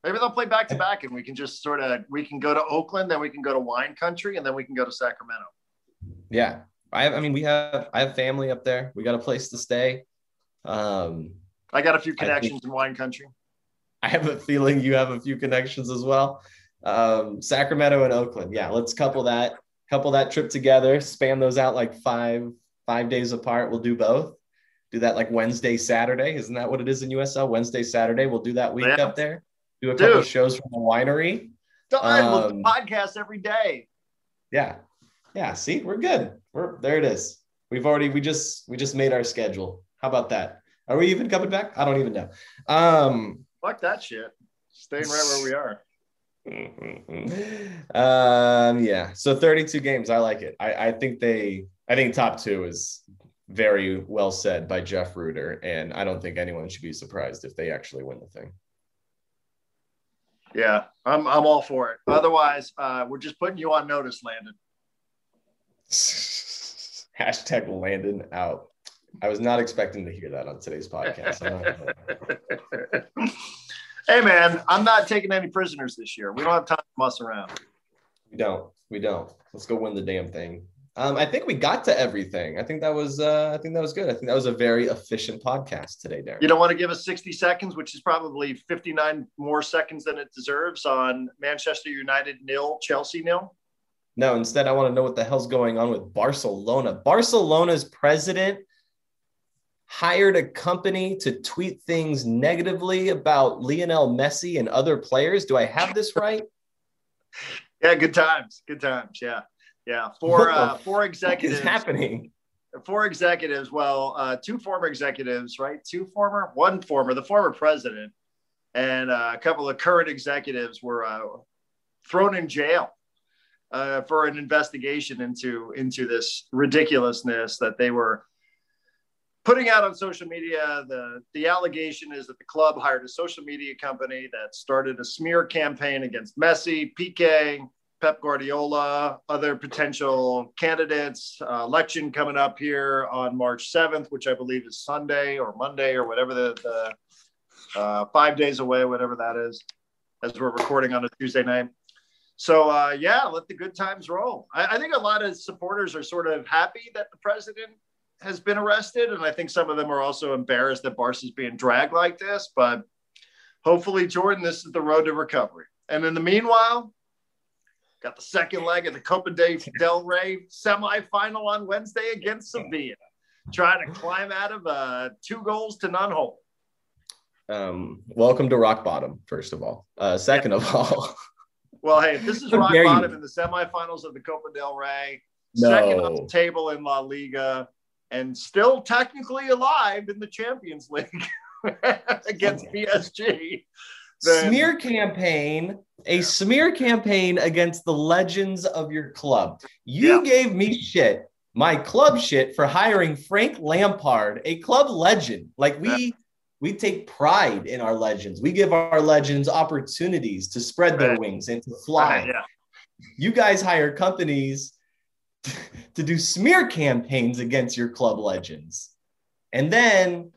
Maybe they'll play back to back and we can just sort of we can go to Oakland, then we can go to wine country, and then we can go to Sacramento. Yeah. I have, I mean, we have I have family up there. We got a place to stay. Um I got a few connections in wine country. I have a feeling you have a few connections as well. Um, Sacramento and Oakland. Yeah, let's couple that couple that trip together, span those out like five five days apart. We'll do both. Do that like Wednesday, Saturday. Isn't that what it is in USL? Wednesday, Saturday. We'll do that week yeah. up there. Do a couple shows from the winery. Done. Um, do um, podcast every day. Yeah, yeah. See, we're good. We're there. It is. We've already we just we just made our schedule. How about that? Are we even coming back? I don't even know. Um, Fuck that shit. Staying right where we are. um, yeah. So 32 games. I like it. I, I think they, I think top two is very well said by Jeff Rueter. And I don't think anyone should be surprised if they actually win the thing. Yeah, I'm, I'm all for it. Otherwise, uh, we're just putting you on notice, Landon. Hashtag Landon out. I was not expecting to hear that on today's podcast. hey man, I'm not taking any prisoners this year. We don't have time to muss around. We don't. We don't. Let's go win the damn thing. Um, I think we got to everything. I think that was uh, I think that was good. I think that was a very efficient podcast today, Darren. You don't want to give us 60 seconds, which is probably 59 more seconds than it deserves on Manchester United nil, Chelsea nil. No, instead I want to know what the hell's going on with Barcelona. Barcelona's president hired a company to tweet things negatively about Lionel Messi and other players. Do I have this right? yeah, good times. Good times. Yeah. Yeah. Four uh, four executives is happening. Four executives. Well, uh, two former executives, right? Two former, one former, the former president, and uh, a couple of current executives were uh, thrown in jail uh, for an investigation into into this ridiculousness that they were putting out on social media the the allegation is that the club hired a social media company that started a smear campaign against Messi, Piqué, Pep Guardiola, other potential candidates. Uh, election coming up here on March 7th, which I believe is Sunday or Monday or whatever the, the uh, five days away, whatever that is, as we're recording on a Tuesday night. So uh, yeah, let the good times roll. I, I think a lot of supporters are sort of happy that the president has been arrested, and I think some of them are also embarrassed that Barca's being dragged like this. But hopefully, Jordan, this is the road to recovery. And in the meanwhile, got the second leg of the Copa del Rey semifinal on Wednesday against Sevilla, trying to climb out of a two goals to none hole. Um, welcome to rock bottom, first of all. Uh, second yeah. of all. well, hey, this is rock bottom you. in the semifinals of the Copa del Rey, no. second on the table in La Liga, and still technically alive in the Champions League against PSG. Then... Smear campaign, a smear campaign against the legends of your club. You yeah. gave me shit, my club shit, for hiring Frank Lampard, a club legend. Like we. Yeah. We take pride in our legends. We give our legends opportunities to spread their right. wings and to fly. Right, yeah. You guys hire companies to do smear campaigns against your club legends. And then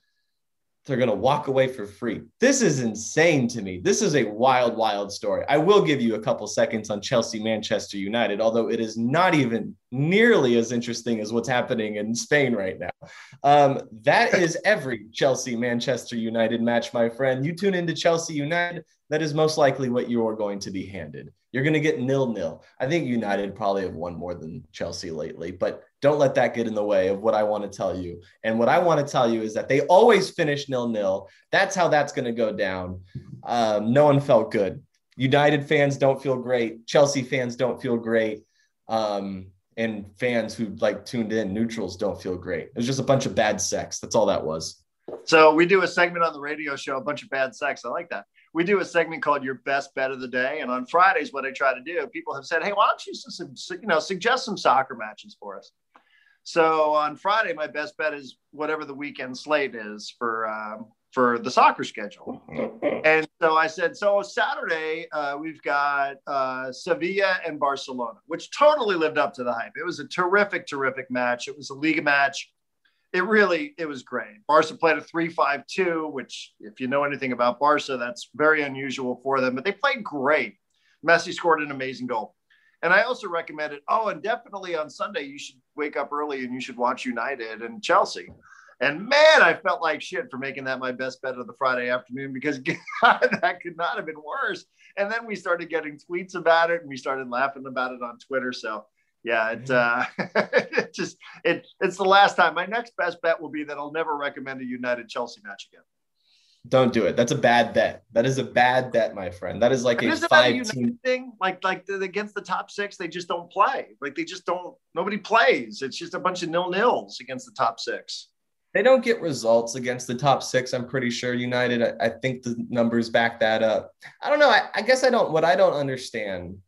they're going to walk away for free. This is insane to me. This is a wild, wild story. I will give you a couple seconds on Chelsea Manchester United, although it is not even nearly as interesting as what's happening in Spain right now. Um, that is every Chelsea Manchester United match, my friend. You tune into Chelsea United, that is most likely what you are going to be handed. You're going to get nil nil. I think United probably have won more than Chelsea lately, but don't let that get in the way of what I want to tell you. And what I want to tell you is that they always finish nil nil. That's how that's going to go down. Um, no one felt good. United fans don't feel great. Chelsea fans don't feel great. Um, and fans who like tuned in, neutrals don't feel great. It was just a bunch of bad sex. That's all that was. So we do a segment on the radio show, a bunch of bad sex. I like that. We do a segment called Your Best Bet of the Day, and on Fridays, what I try to do, people have said, "Hey, why don't you, you know, suggest some soccer matches for us?" So on Friday, my best bet is whatever the weekend slate is for um, for the soccer schedule. And so I said, so Saturday, uh, we've got uh, Sevilla and Barcelona, which totally lived up to the hype. It was a terrific, terrific match. It was a league match. It really, it was great. Barca played a 3-5-2, which if you know anything about Barca, that's very unusual for them, but they played great. Messi scored an amazing goal. And I also recommended, oh, and definitely on Sunday, you should wake up early and you should watch United and Chelsea. And man, I felt like shit for making that my best bet of the Friday afternoon because God, that could not have been worse. And then we started getting tweets about it and we started laughing about it on Twitter. So yeah, it, uh, it just it it's the last time. My next best bet will be that I'll never recommend a United Chelsea match again. Don't do it. That's a bad bet. That is a bad bet, my friend. That is like a five a team thing. Like like the, against the top six, they just don't play. Like they just don't. Nobody plays. It's just a bunch of nil nils against the top six. They don't get results against the top six. I'm pretty sure United. I, I think the numbers back that up. I don't know. I, I guess I don't. What I don't understand,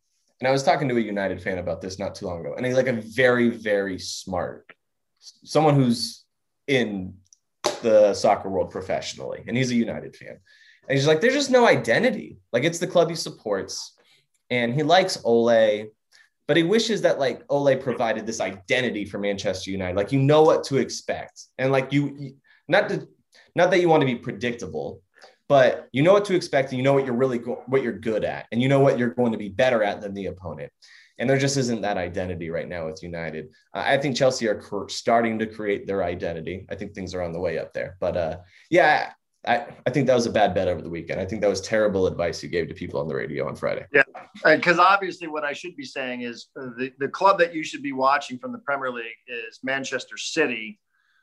and I was talking to a United fan about this not too long ago, and he's like a very, very smart, someone who's in the soccer world professionally, and he's a United fan. And he's like, there's just no identity. Like it's the club he supports, and he likes Ole but he wishes that like Ole provided this identity for Manchester United. Like you know what to expect, and like you, not to, not that you want to be predictable, but you know what to expect, and you know what you're really go- what you're good at, and you know what you're going to be better at than the opponent. And there just isn't that identity right now with United. Uh, I think Chelsea are cr- starting to create their identity. I think things are on the way up there. But uh, yeah, I, I think that was a bad bet over the weekend. I think that was terrible advice you gave to people on the radio on Friday. Yeah, because obviously, what I should be saying is uh, the, the club that you should be watching from the Premier League is Manchester City,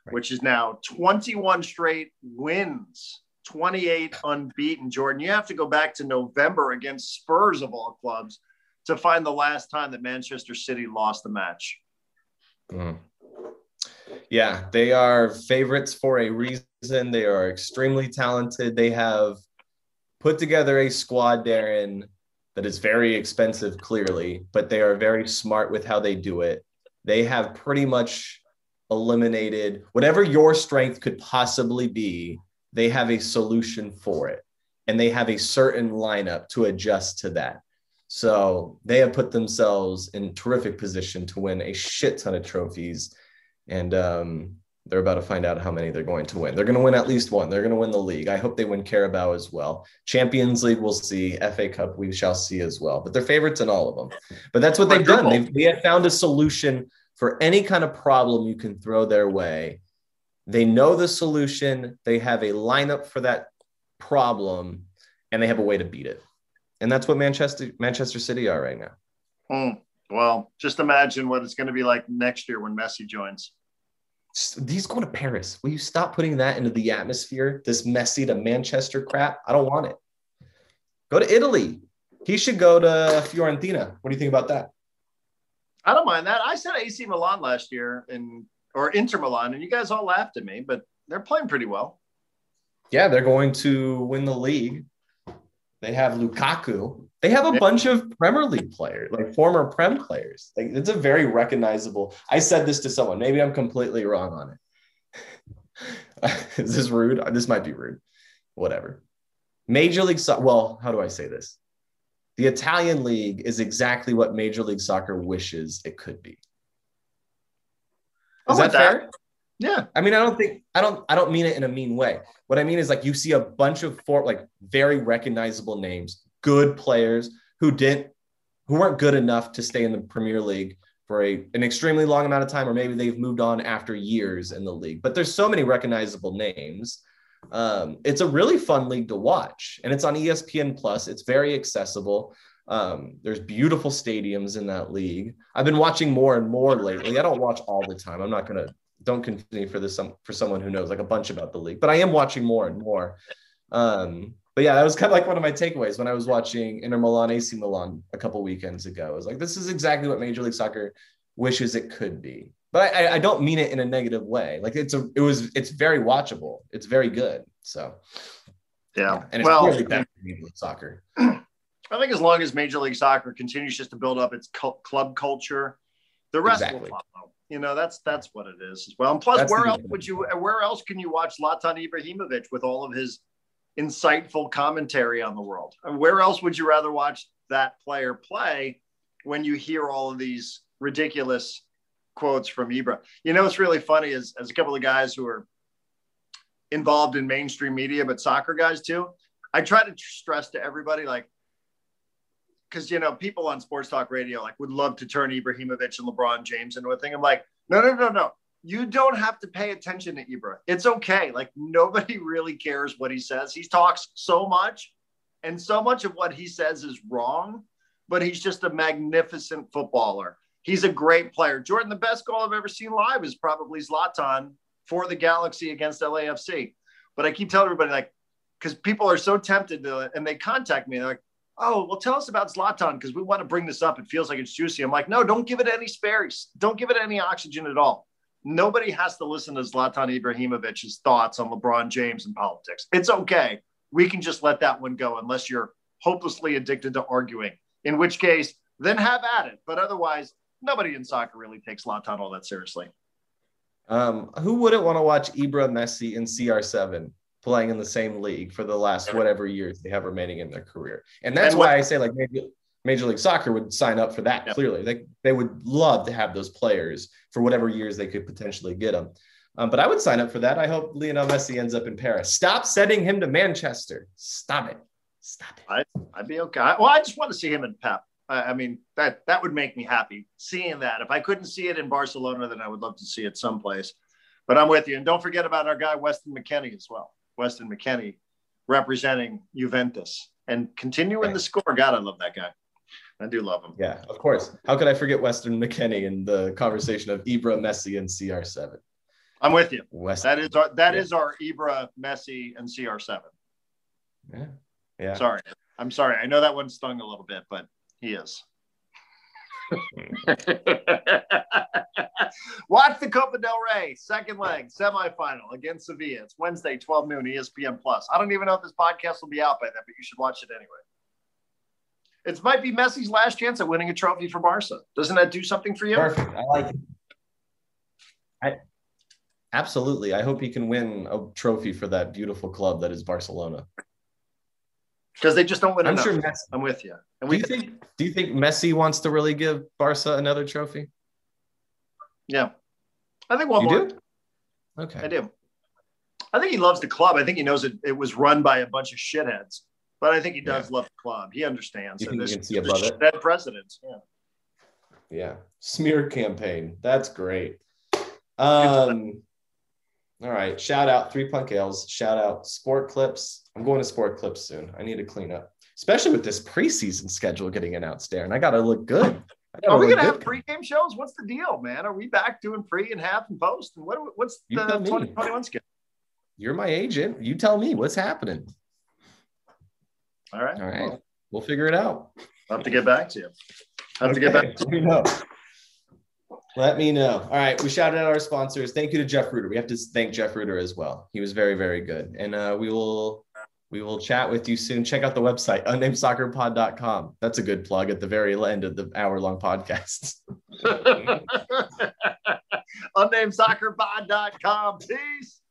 right. which is now 21 straight wins, 28 unbeaten. Jordan, you have to go back to November against Spurs of all clubs to find the last time that Manchester City lost a match. Mm. Yeah, they are favorites for a reason. They are extremely talented. They have put together a squad, Darren, that is very expensive, clearly, but they are very smart with how they do it. They have pretty much eliminated whatever your strength could possibly be, they have a solution for it. And they have a certain lineup to adjust to that. So they have put themselves in terrific position to win a shit ton of trophies and um, they're about to find out how many they're going to win. They're going to win at least one. They're going to win the league. I hope they win Carabao as well. Champions League, we'll see. FA Cup, we shall see as well. But they're favorites in all of them. But that's what they've done. They've, they have found a solution for any kind of problem you can throw their way. They know the solution. They have a lineup for that problem, and they have a way to beat it. And that's what Manchester Manchester City are right now. Hmm. Well, just imagine what it's going to be like next year when Messi joins. He's going to Paris. Will you stop putting that into the atmosphere? This Messi to Manchester crap. I don't want it. Go to Italy. He should go to Fiorentina. What do you think about that? I don't mind that. I said AC Milan last year and or Inter Milan, and you guys all laughed at me, but they're playing pretty well. Yeah, they're going to win the league. They have Lukaku. They have a yeah. bunch of Premier League players, like former Prem players. Like it's a very recognizable. I said this to someone. Maybe I'm completely wrong on it. Is this rude? This might be rude. Whatever. Major League. Well, how do I say this? The Italian league is exactly what Major League Soccer wishes it could be. Is that, that fair? Yeah. I mean, I don't think I don't I don't mean it in a mean way. What I mean is like you see a bunch of four like very recognizable names good players who didn't who weren't good enough to stay in the Premier League for a, an extremely long amount of time, or maybe they've moved on after years in the league. But there's so many recognizable names. Um, it's a really fun league to watch, and it's on ESPN Plus. It's very accessible. Um, there's beautiful stadiums in that league. I've been watching more and more lately. I don't watch all the time. I'm not gonna don't continue for this some for someone who knows like a bunch about the league, but I am watching more and more. Um, but yeah, that was kind of like one of my takeaways when I was watching Inter Milan AC Milan a couple weekends ago. I was like, this is exactly what Major League Soccer wishes it could be. But I, I don't mean it in a negative way. Like it's a, it was, it's very watchable. It's very good. So yeah, yeah. and it's well, really better Major League Soccer. I think as long as Major League Soccer continues just to build up its club culture, the rest exactly. will follow. You know, that's that's what it is as well. And plus, that's where else would you? Where else can you watch Zlatan Ibrahimovic with all of his insightful commentary on the world. Where else would you rather watch that player play when you hear all of these ridiculous quotes from Ibra? You know, what's really funny is as a couple of guys who are involved in mainstream media, but soccer guys too. I try to stress to everybody like, because you know, people on sports talk radio like would love to turn Ibrahimovic and LeBron James into a thing. I'm like, no, no, no, no you don't have to pay attention to Ibra. It's okay. Like nobody really cares what he says. He talks so much, and so much of what he says is wrong, but he's just a magnificent footballer. He's a great player. Jordan, the best goal I've ever seen live is probably Zlatan for the Galaxy against LAFC. But I keep telling everybody, like, because people are so tempted to, and they contact me, they're like, oh, well, tell us about Zlatan because we want to bring this up. It feels like it's juicy. I'm like, no, don't give it any spares. Don't give it any oxygen at all nobody has to listen to Zlatan Ibrahimovic's thoughts on LeBron James and politics. It's okay. We can just let that one go unless you're hopelessly addicted to arguing, in which case, then have at it. But otherwise, nobody in soccer really takes Zlatan all that seriously. Um, who wouldn't want to watch Ibra, Messi, in CR7 playing in the same league for the last whatever years they have remaining in their career? And that's and what, why I say, like, maybe Major League Soccer would sign up for that. Yep. Clearly, they they would love to have those players for whatever years they could potentially get them. Um, but I would sign up for that. I hope Lionel Messi ends up in Paris. Stop sending him to Manchester. Stop it. Stop it. I'd, I'd be okay. Well, I just want to see him in Pep. I, I mean, that that would make me happy seeing that. If I couldn't see it in Barcelona, then I would love to see it someplace. But I'm with you. And don't forget about our guy Weston McKennie as well. Weston McKennie representing Juventus and continuing right. the score. God, I love that guy. I do love him. Yeah, of course. How could I forget Weston McKennie in the conversation of Ibra, Messi, and CR7? I'm with you. Weston. That is our that yeah. is our Ibra, Messi, and CR7. Yeah. Yeah. Sorry. I'm sorry. I know that one stung a little bit, but he is. Watch the Copa del Rey second leg semifinal against Sevilla. It's Wednesday, 12 noon, ESPN Plus. I don't even know if this podcast will be out by then, but you should watch it anyway. It might be Messi's last chance at winning a trophy for Barca. Doesn't that do something for you? Perfect. I like it. I, absolutely. I hope he can win a trophy for that beautiful club that is Barcelona. Because they just don't win I'm enough. Sure Messi, I'm with you. And do you think? Do you think Messi wants to really give Barca another trophy? Yeah, I think one you more. Do? Okay, I do. I think he loves the club. I think he knows it, it was run by a bunch of shitheads but I think he does yeah. love the club. He understands. You, think this, you can see above it. That presidents. Yeah. Yeah. Smear campaign. That's great. Um. All right. Shout out Three Punk Ales. Shout out Sport Clips. I'm going to Sport Clips soon. I need to clean up, especially with this preseason schedule getting announced, Darren. I got to look good. Are we gonna have pregame shows? What's the deal, man? Are we back doing pre and half and post? And what, what's the 2021 schedule? You're my agent. You tell me what's happening. All right. All right. Well, we'll figure it out. I'll have to get back to you. I'll have okay. to get back to you. know. Let me know. All right. We shouted out our sponsors. Thank you to Jeff Rueter. We have to thank Jeff Rueter as well. He was very, very good. And uh, we will we will chat with you soon. Check out the website, unnamedSoccerPod.com. That's a good plug at the very end of the hour long podcast. unnamedSoccerPod.com. Peace.